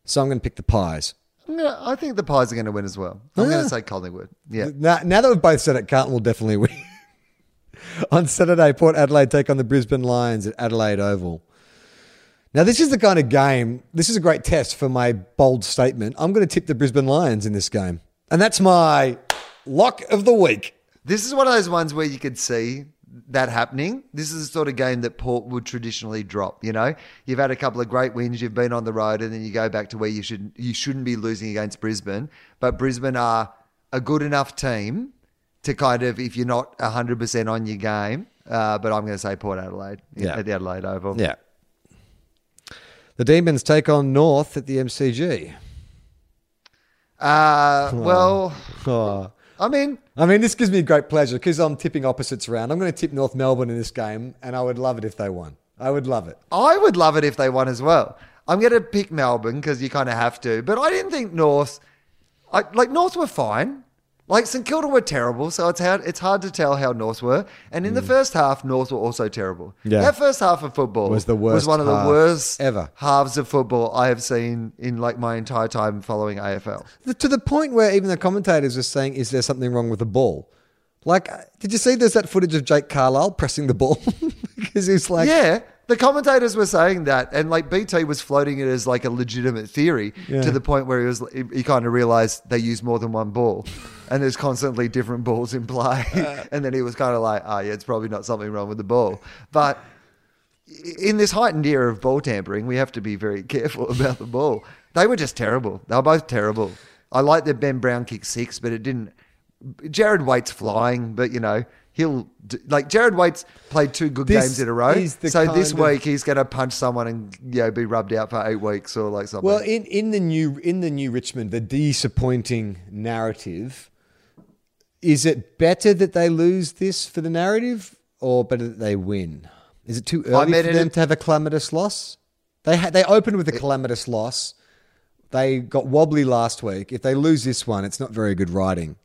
so I'm gonna pick the Pies. I'm I think the Pies are going to win as well. I'm going to say Collingwood. Yeah. Now, now that we've both said it, Carlton will definitely win. on Saturday, Port Adelaide take on the Brisbane Lions at Adelaide Oval. Now, this is the kind of game, this is a great test for my bold statement. I'm going to tip the Brisbane Lions in this game. And that's my lock of the week. This is one of those ones where you could see that happening. This is the sort of game that Port would traditionally drop. You know, you've had a couple of great wins, you've been on the road, and then you go back to where you should you shouldn't be losing against Brisbane. But Brisbane are a good enough team to kind of, if you're not hundred percent on your game, uh, but I'm going to say Port Adelaide Yeah. at the Adelaide Oval. Yeah. The Demons take on North at the MCG. Uh, well, Oh. I mean, I mean, this gives me great pleasure because I'm tipping opposites around. I'm going to tip North Melbourne in this game, and I would love it if they won. I would love it. I would love it if they won as well. I'm going to pick Melbourne because you kind of have to. But I didn't think North, I, like North were fine. Like St Kilda were terrible, so it's hard, it's hard to tell how North were. And in the first half, North were also terrible. Mm. Yeah. That first half of football Was the worst one of the half worst ever. halves of football I have seen in like my entire time following AFL. The- To the point where even the commentators were saying, "Is there something wrong with the ball?" Like, uh, did you see? There's that footage of Jake Carlisle pressing the ball because he's like, yeah, the commentators were saying that, and like BT was floating it as like a legitimate theory Yeah. to the point where he was he, he kind of realized they use more than one ball, and there's constantly different balls in play, uh. and then he was kind of like, oh yeah, it's probably not something wrong with the ball, but. In this heightened era of ball tampering, we have to be very careful about the ball. They were just terrible. They were both terrible. I like that Ben Brown kicked six, but it didn't. Jarrad Waite's flying, but you know he'll like Jarrad Waite's played two good This games in a row. So this of- week he's going to punch someone and you know be rubbed out for eight weeks or like something. Well, in, in the new in the new Richmond, the disappointing narrative is it better that they lose this for the narrative, or better that they win? Is it too early for them to have a calamitous loss? They ha- they opened with a calamitous loss. They got wobbly last week. If they lose this one, it's not very good riding.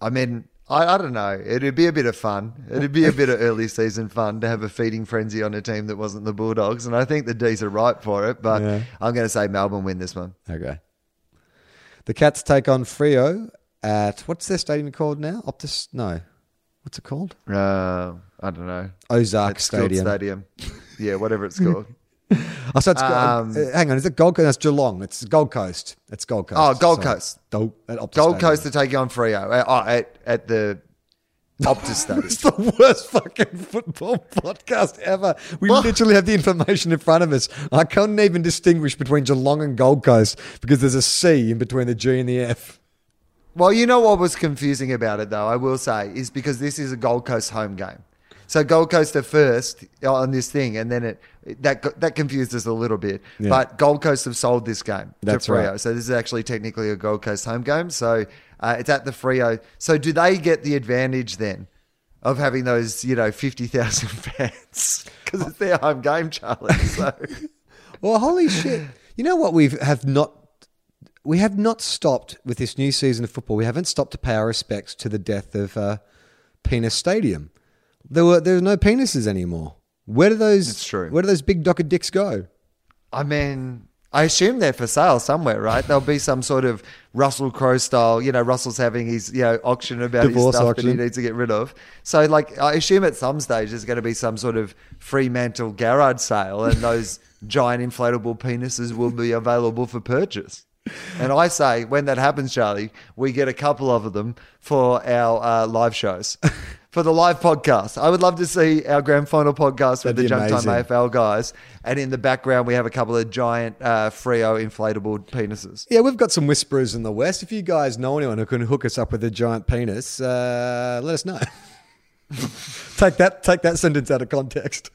I mean, I, I don't know. It'd be a bit of fun. It'd be a bit of early season fun to have a feeding frenzy on a team that wasn't the Bulldogs, and I think the D's are right for it. But Yeah. I'm going to say Melbourne win this one. Okay. The Cats take on Freo at what's their stadium called now? Optus? No, what's it called? Uh, I don't know. Ozark It's Stadium. Stadium. Yeah, whatever it's called. Oh, so it's Um, uh, hang on. Is it Gold Coast? That's Geelong. It's Gold Coast. It's Gold Coast. Oh, Gold Sorry. Coast. Gold, Gold Stadium. Coast to take you on Freo uh, oh, at, at the Optus Stadium. It's the worst fucking football podcast ever. We What? literally have the information in front of us. I couldn't even distinguish between Geelong and Gold Coast because there's a C in between the G and the F. Well, you know what was confusing about it, though, I will say, is because this is a Gold Coast home game. So Gold Coast are first on this thing, and then it that that confused us a little bit. Yeah. But Gold Coast have sold this game That's to Freo, right. so this is actually technically a Gold Coast home game. So uh, it's at the Freo. So do they get the advantage then of having those you know fifty thousand fans because it's their home game, Charlie? So Well, holy shit! You know what? We have not. We have not stopped with this new season of football. We haven't stopped to pay our respects to the death of uh, Penis Stadium. There were there are no penises anymore. Where do those? It's true. Where do those big docker dicks go? I mean, I assume they're for sale somewhere, right? There'll be some sort of Russell Crowe style. You know, Russell's having his you know auction about Divorce his stuff that he needs to get rid of. So, like, I assume at some stage there's going to be some sort of Fremantle garage sale, and those giant inflatable penises will be available for purchase. And I say, when that happens, Charlie, we get a couple of them for our uh, live shows. For the live podcast, I would love to see our grand final podcast with That'd be the Junk Time. AFL guys, and in the background we have a couple of giant uh, Freo inflatable penises. Yeah, we've got some whisperers in the West. If you guys know anyone who can hook us up with a giant penis, uh, let us know. take that take that sentence out of context.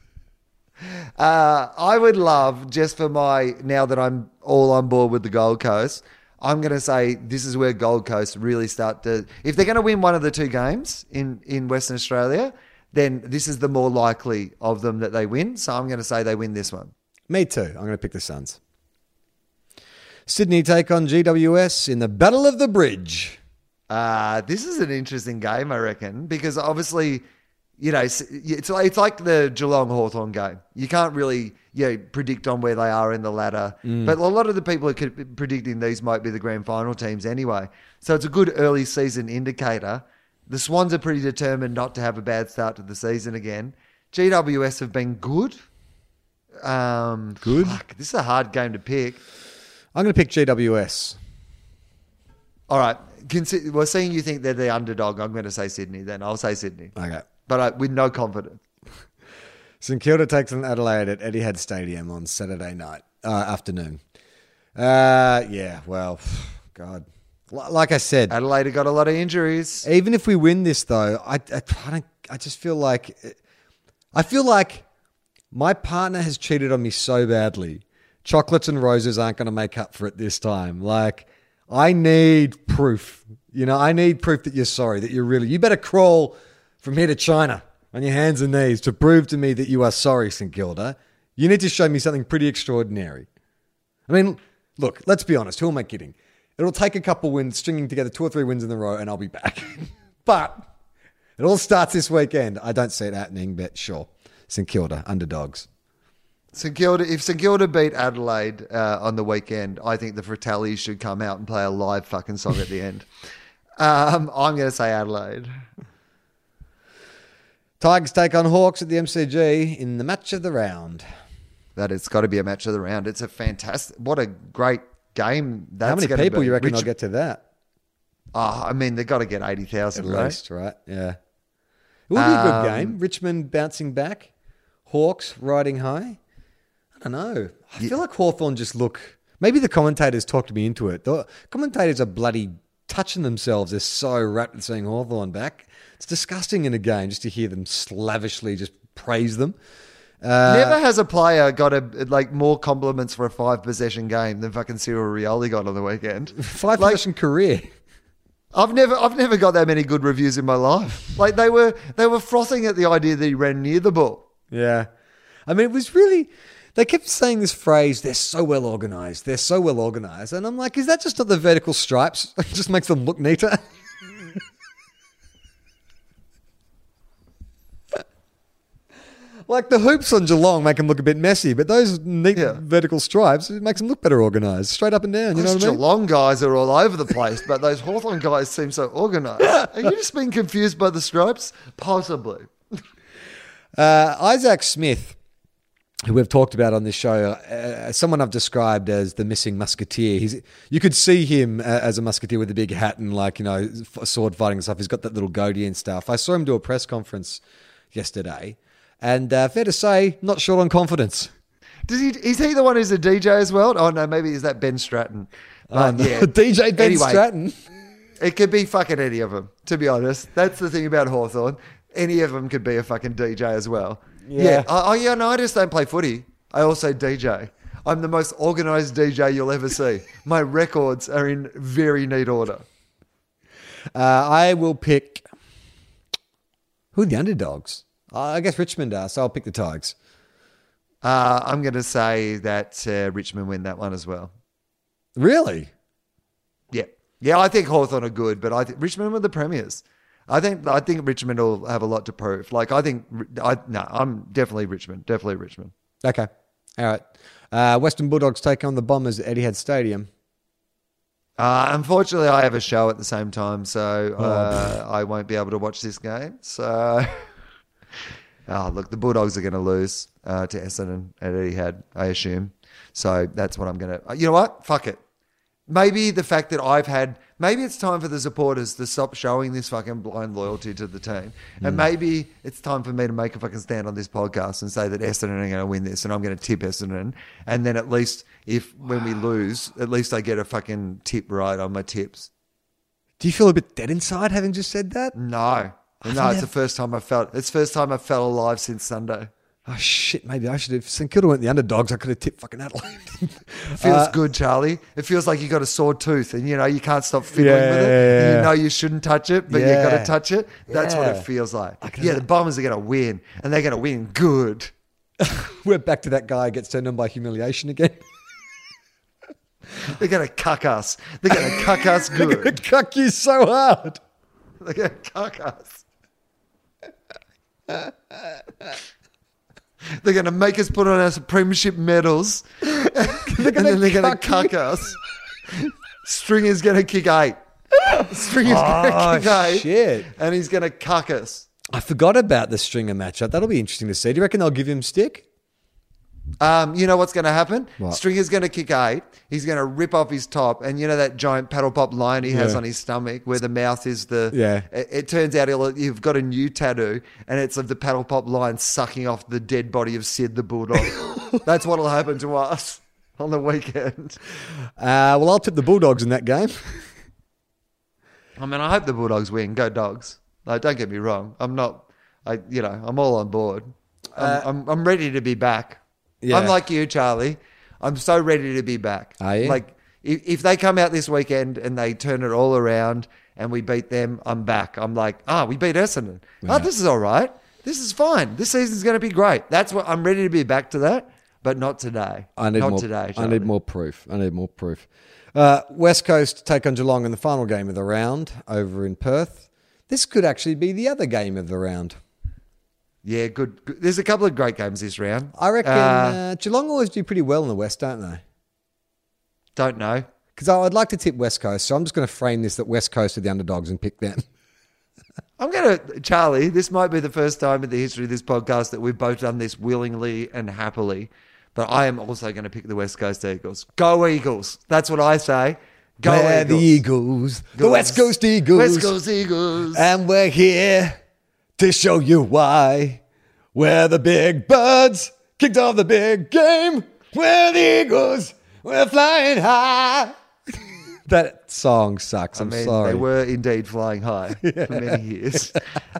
Uh, I would love just for my now that I'm all on board with the Gold Coast. I'm going to say this is where Gold Coast really start to. If they're going to win one of the two games in in Western Australia, then this is the more likely of them that they win. So I'm going to say they win this one. Me too. I'm going to pick the Suns. Sydney take on GWS in the Battle of the Bridge. Uh, this is an interesting game, I reckon, because obviously, you know, it's like, it's like the Geelong Hawthorn game. You can't really, you know, predict on where they are in the ladder. But a lot of the people are co- predicting these might be the grand final teams anyway. So it's a good early season indicator. The Swans are pretty determined not to have a bad start to the season again. GWS have been good Um, Good. fuck, this is a hard game to pick. I'm going to pick GWS. All right. Consider, well, seeing you think they're the underdog, I'm going to say Sydney. Then I'll say Sydney, Okay. But I, with no confidence. St Kilda takes on Adelaide at Etihad Stadium on Saturday night uh, afternoon. Uh, yeah. Well, God. L- Like I said, Adelaide got a lot of injuries. even if we win this, though, I, I, I don't. I just feel like I feel like my partner has cheated on me so badly. Chocolates and roses aren't going to make up for it this time. Like I need proof. You know, I need proof that you're sorry. That you're really. You better crawl from here to China on your hands and knees to prove to me that you are sorry, St Kilda. You need to show me something pretty extraordinary. I mean, look, let's be honest. Who am I kidding? It'll take a couple wins, stringing together two or three wins in a row, and I'll be back. but it all starts this weekend. I don't see it happening, but sure. St Kilda, underdogs. St Kilda, if St Kilda beat Adelaide uh, on the weekend, I think the Fratellis should come out and play a live fucking song at the end. Um, I'm going to say Adelaide. Tigers take on Hawks at the MCG in the match of the round. That it's got to be a match of the round. It's a fantastic. What a great game. That's How many people be. you reckon Rich- will get to that? Oh, I mean, they've got to get eighty At thousand, right? least, right? Yeah. It will be a good Um, game. Richmond bouncing back, Hawks riding high. I don't know. I feel like Hawthorn just look. Maybe the commentators talked me into it. The commentators are bloody touching themselves. They're so wrapped in seeing Hawthorn back. It's disgusting in a game just to hear them slavishly just praise them. Uh, Never has a player got a like more compliments for a five possession game than fucking Cyril Rioli got on the weekend. five like, possession career. I've never I've never got that many good reviews in my life. Like they were they were frothing at the idea that he ran near the ball. Yeah. I mean, it was really. They kept saying this phrase, they're so well organized. They're so well organized. And I'm like, is that just not the vertical stripes? It just makes them look neater. Like the hoops on Geelong make them look a bit messy, but those neat Yeah. vertical stripes, it makes them look better organized, straight up and down. You know Those what I mean? Geelong guys are all over the place, but those Hawthorn guys seem so organised. Are you just being confused by the stripes? Possibly. Uh, Isaac Smith, who we've talked about on this show, uh, someone I've described as the missing musketeer. He's you could see him uh, as a musketeer with a big hat and like you know f- sword fighting and stuff. He's got that little goatee and stuff. I saw him do a press conference yesterday, and uh, fair to say, not short on confidence. Does he? Is he the one who's a DJ as well? Oh no, maybe is that Ben Stratton? But, Um, yeah. DJ Ben Anyway, Stratton. It could be fucking any of them. To be honest, that's the thing about Hawthorn. Any of them could be a fucking DJ as well. Yeah. Oh, oh, yeah. No, I just don't play footy. I also DJ. I'm the most organised DJ you'll ever see. My records are in very neat order. Uh, I will pick. Who are the underdogs? Uh, I guess Richmond are, so I'll pick the Tigers. Uh, I'm going to say that uh, Richmond win that one as well. Really? Yeah, yeah. I think Hawthorn are good, but I think Richmond were the premiers. I think I think Richmond will have a lot to prove. Like I think I no, I'm definitely Richmond, definitely Richmond. Okay. All right. Uh, Western Bulldogs take on the Bombers at Etihad Stadium. Uh, unfortunately, I have a show at the same time, so Oh. uh, I won't be able to watch this game. So, oh, look, the Bulldogs are going to lose uh, to Essendon at Etihad, I assume. So that's what I'm going to. You know what? Fuck it. Maybe the fact that I've had. Maybe it's time for the supporters to stop showing this fucking blind loyalty to the team, and maybe it's time for me to make a fucking stand on this podcast and say that Essendon are going to win this, and I'm going to tip Essendon, and then at least if when we lose, at least I get a fucking tip right on my tips. Do you feel a bit dead inside having just said that? No. No, it's the first time I felt. It's the first time I felt alive since Sunday. Oh shit! Maybe I should have. St Kilda went the underdogs. I could have tipped fucking Adelaide. Feels uh, good, Charlie. It feels like you got a sore tooth, and you know you can't stop fiddling Yeah, with it. yeah, yeah. You know you shouldn't touch it, but you got to touch it. That's what it feels like. Yeah, the Bombers are going to win, and they're going to win good. We're back to that guy who gets turned on by humiliation again. They're going to cuck us. They're going to cuck us good. They're gonna cuck you so hard. They're going to cuck us. They're going to make us put on our premiership medals, and then they're going to cuck us. Stringer's going to kick eight. Stringer's going Oh, to kick eight, shit. and he's going to cuck us. I forgot about the Stringer matchup. That'll be interesting to see. Do you reckon they'll give him stick? Um, you know what's going to happen? What? Stringer's going to kick eight. He's going to rip off his top, and you know that giant paddle pop lion he has Yeah. on his stomach, where the mouth is the. Yeah. It, it turns out he'll, you've got a new tattoo, and it's of the paddle pop lion sucking off the dead body of Sid the bulldog. That's what'll happen to us on the weekend. Uh, well, I'll tip the Bulldogs in that game. I mean, I hope the Bulldogs win. Go Dogs! Like, don't get me wrong. I'm not. I, you know, I'm all on board. I'm, I'm, I'm ready to be back. Yeah. I'm like you, Charlie. I'm so ready to be back. Are you? Like, if, if they come out this weekend and they turn it all around and we beat them, I'm back. I'm like, ah, we beat Essendon. Oh, this is all right. This is fine. This season's going to be great. That's what I'm ready to be back to that, but not today. I need not more. today. I need more proof. I need more proof. Uh, West Coast take on Geelong in the final game of the round over in Perth. This could actually be the other game of the round. Yeah, good, good. There's a couple of great games this round. I reckon Uh, uh, Geelong always do pretty well in the West, don't they? don't know. Because I'd like to tip West Coast, so I'm just going to frame this that West Coast are the underdogs and pick them. I'm going to, Charlie, this might be the first time in the history of this podcast that we've both done this willingly and happily. But I am also going to pick the West Coast Eagles. Go Eagles. That's what I say. Go We're Eagles. the Eagles, the West Coast Eagles, West Coast Eagles. and we're here to show you why. We're the big birds, kicked off the big game. We're the Eagles, we're flying high. that song sucks. I I'm mean, sorry. they were indeed flying high for many years.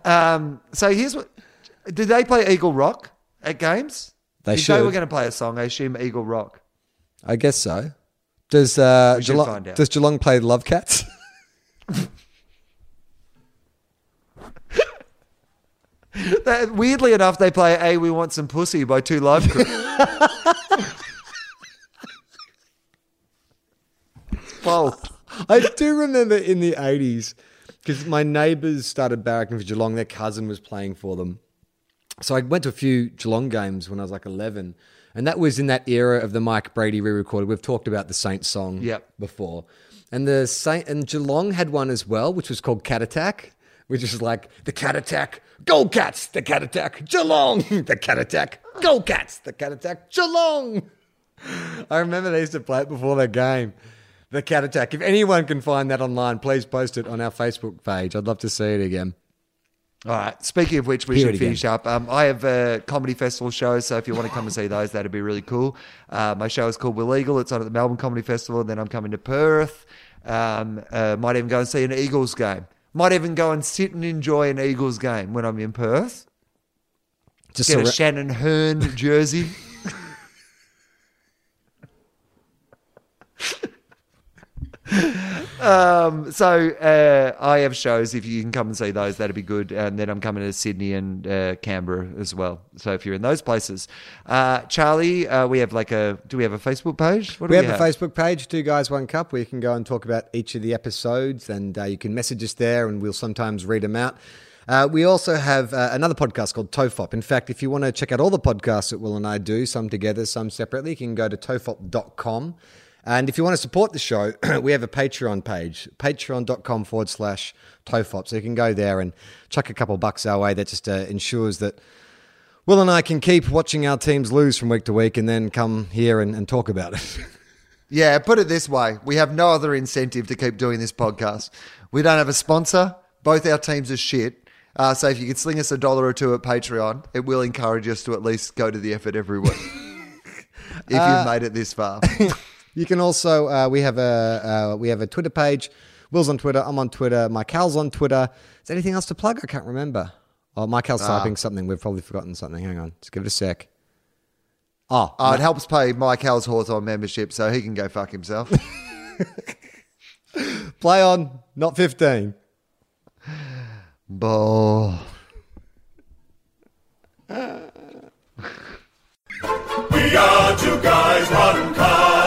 um, so here's what. Did they play Eagle Rock at games? They if they should. were going to play a song, I assume Eagle Rock. I guess so. Does uh, Geelong, does Geelong play Love Cats? That- weirdly enough, they play "A We Want Some Pussy" by Two Live Crew. Both. I do remember in the 80s because my neighbours started barracking for Geelong. Their cousin was playing for them. So I went to a few Geelong games when I was like 11. And that was in that era of the Mike Brady re recorded. We've talked about the Saints song Yep. before. And the Saint and Geelong had one as well, which was called Cat Attack, which is like the Cat Attack, go Cats, the Cat Attack, Geelong, the Cat Attack, go Cats, the Cat Attack, Geelong. I remember they used to play it before their game. The Cat Attack. If anyone can find that online, please post it on our Facebook page. I'd love to see it again. All right. Speaking of which, we Hear should finish up. Um, I have a comedy festival show, so if you want to come and see those, that'd be really cool. Uh, my show is called Will Eagle. It's on at the Melbourne Comedy Festival. And then I'm coming to Perth. Um, uh, might even go and see an Eagles game. Might even go and sit and enjoy an Eagles game when I'm in Perth. Just Get a surra- Shannon Hurn jersey. um, so uh, I have shows. If you can come and see those, that'd be good. And then I'm coming to Sydney and uh, Canberra as well. So if you're in those places, uh, Charlie, uh, we have like a. Do we have a Facebook page? What do we have a Facebook page, Two Guys One Cup, where you can go and talk about each of the episodes, and uh, you can message us there, and we'll sometimes read them out. Uh, we also have uh, another podcast called Tofop. In fact, if you want to check out all the podcasts that Wil and I do, some together, some separately, you can go to tofop.com. And if you want to support the show, we have a Patreon page, patreon.com forward slash tofop. So you can go there and chuck a couple bucks our way. That just uh, ensures that Wil and I can keep watching our teams lose from week to week and then come here and, and talk about it. Yeah, put it this way: we have no other incentive to keep doing this podcast. We don't have a sponsor. Both our teams are shit. Uh, so if you could sling us a dollar or two at Patreon, it will encourage us to at least go to the effort every week. if you've made it this far. You can also uh, we have a uh, we have a Twitter page. Wil's on Twitter. I'm on Twitter. My on Twitter. Is anything else to plug? I can't remember. Oh, my Cal's ah. typing something. We've probably forgotten something. Hang on. Just give it a sec. Oh, it helps pay michael's horse on membership so he can go fuck himself. Play on, not 15. Ball. we are two guys, one car.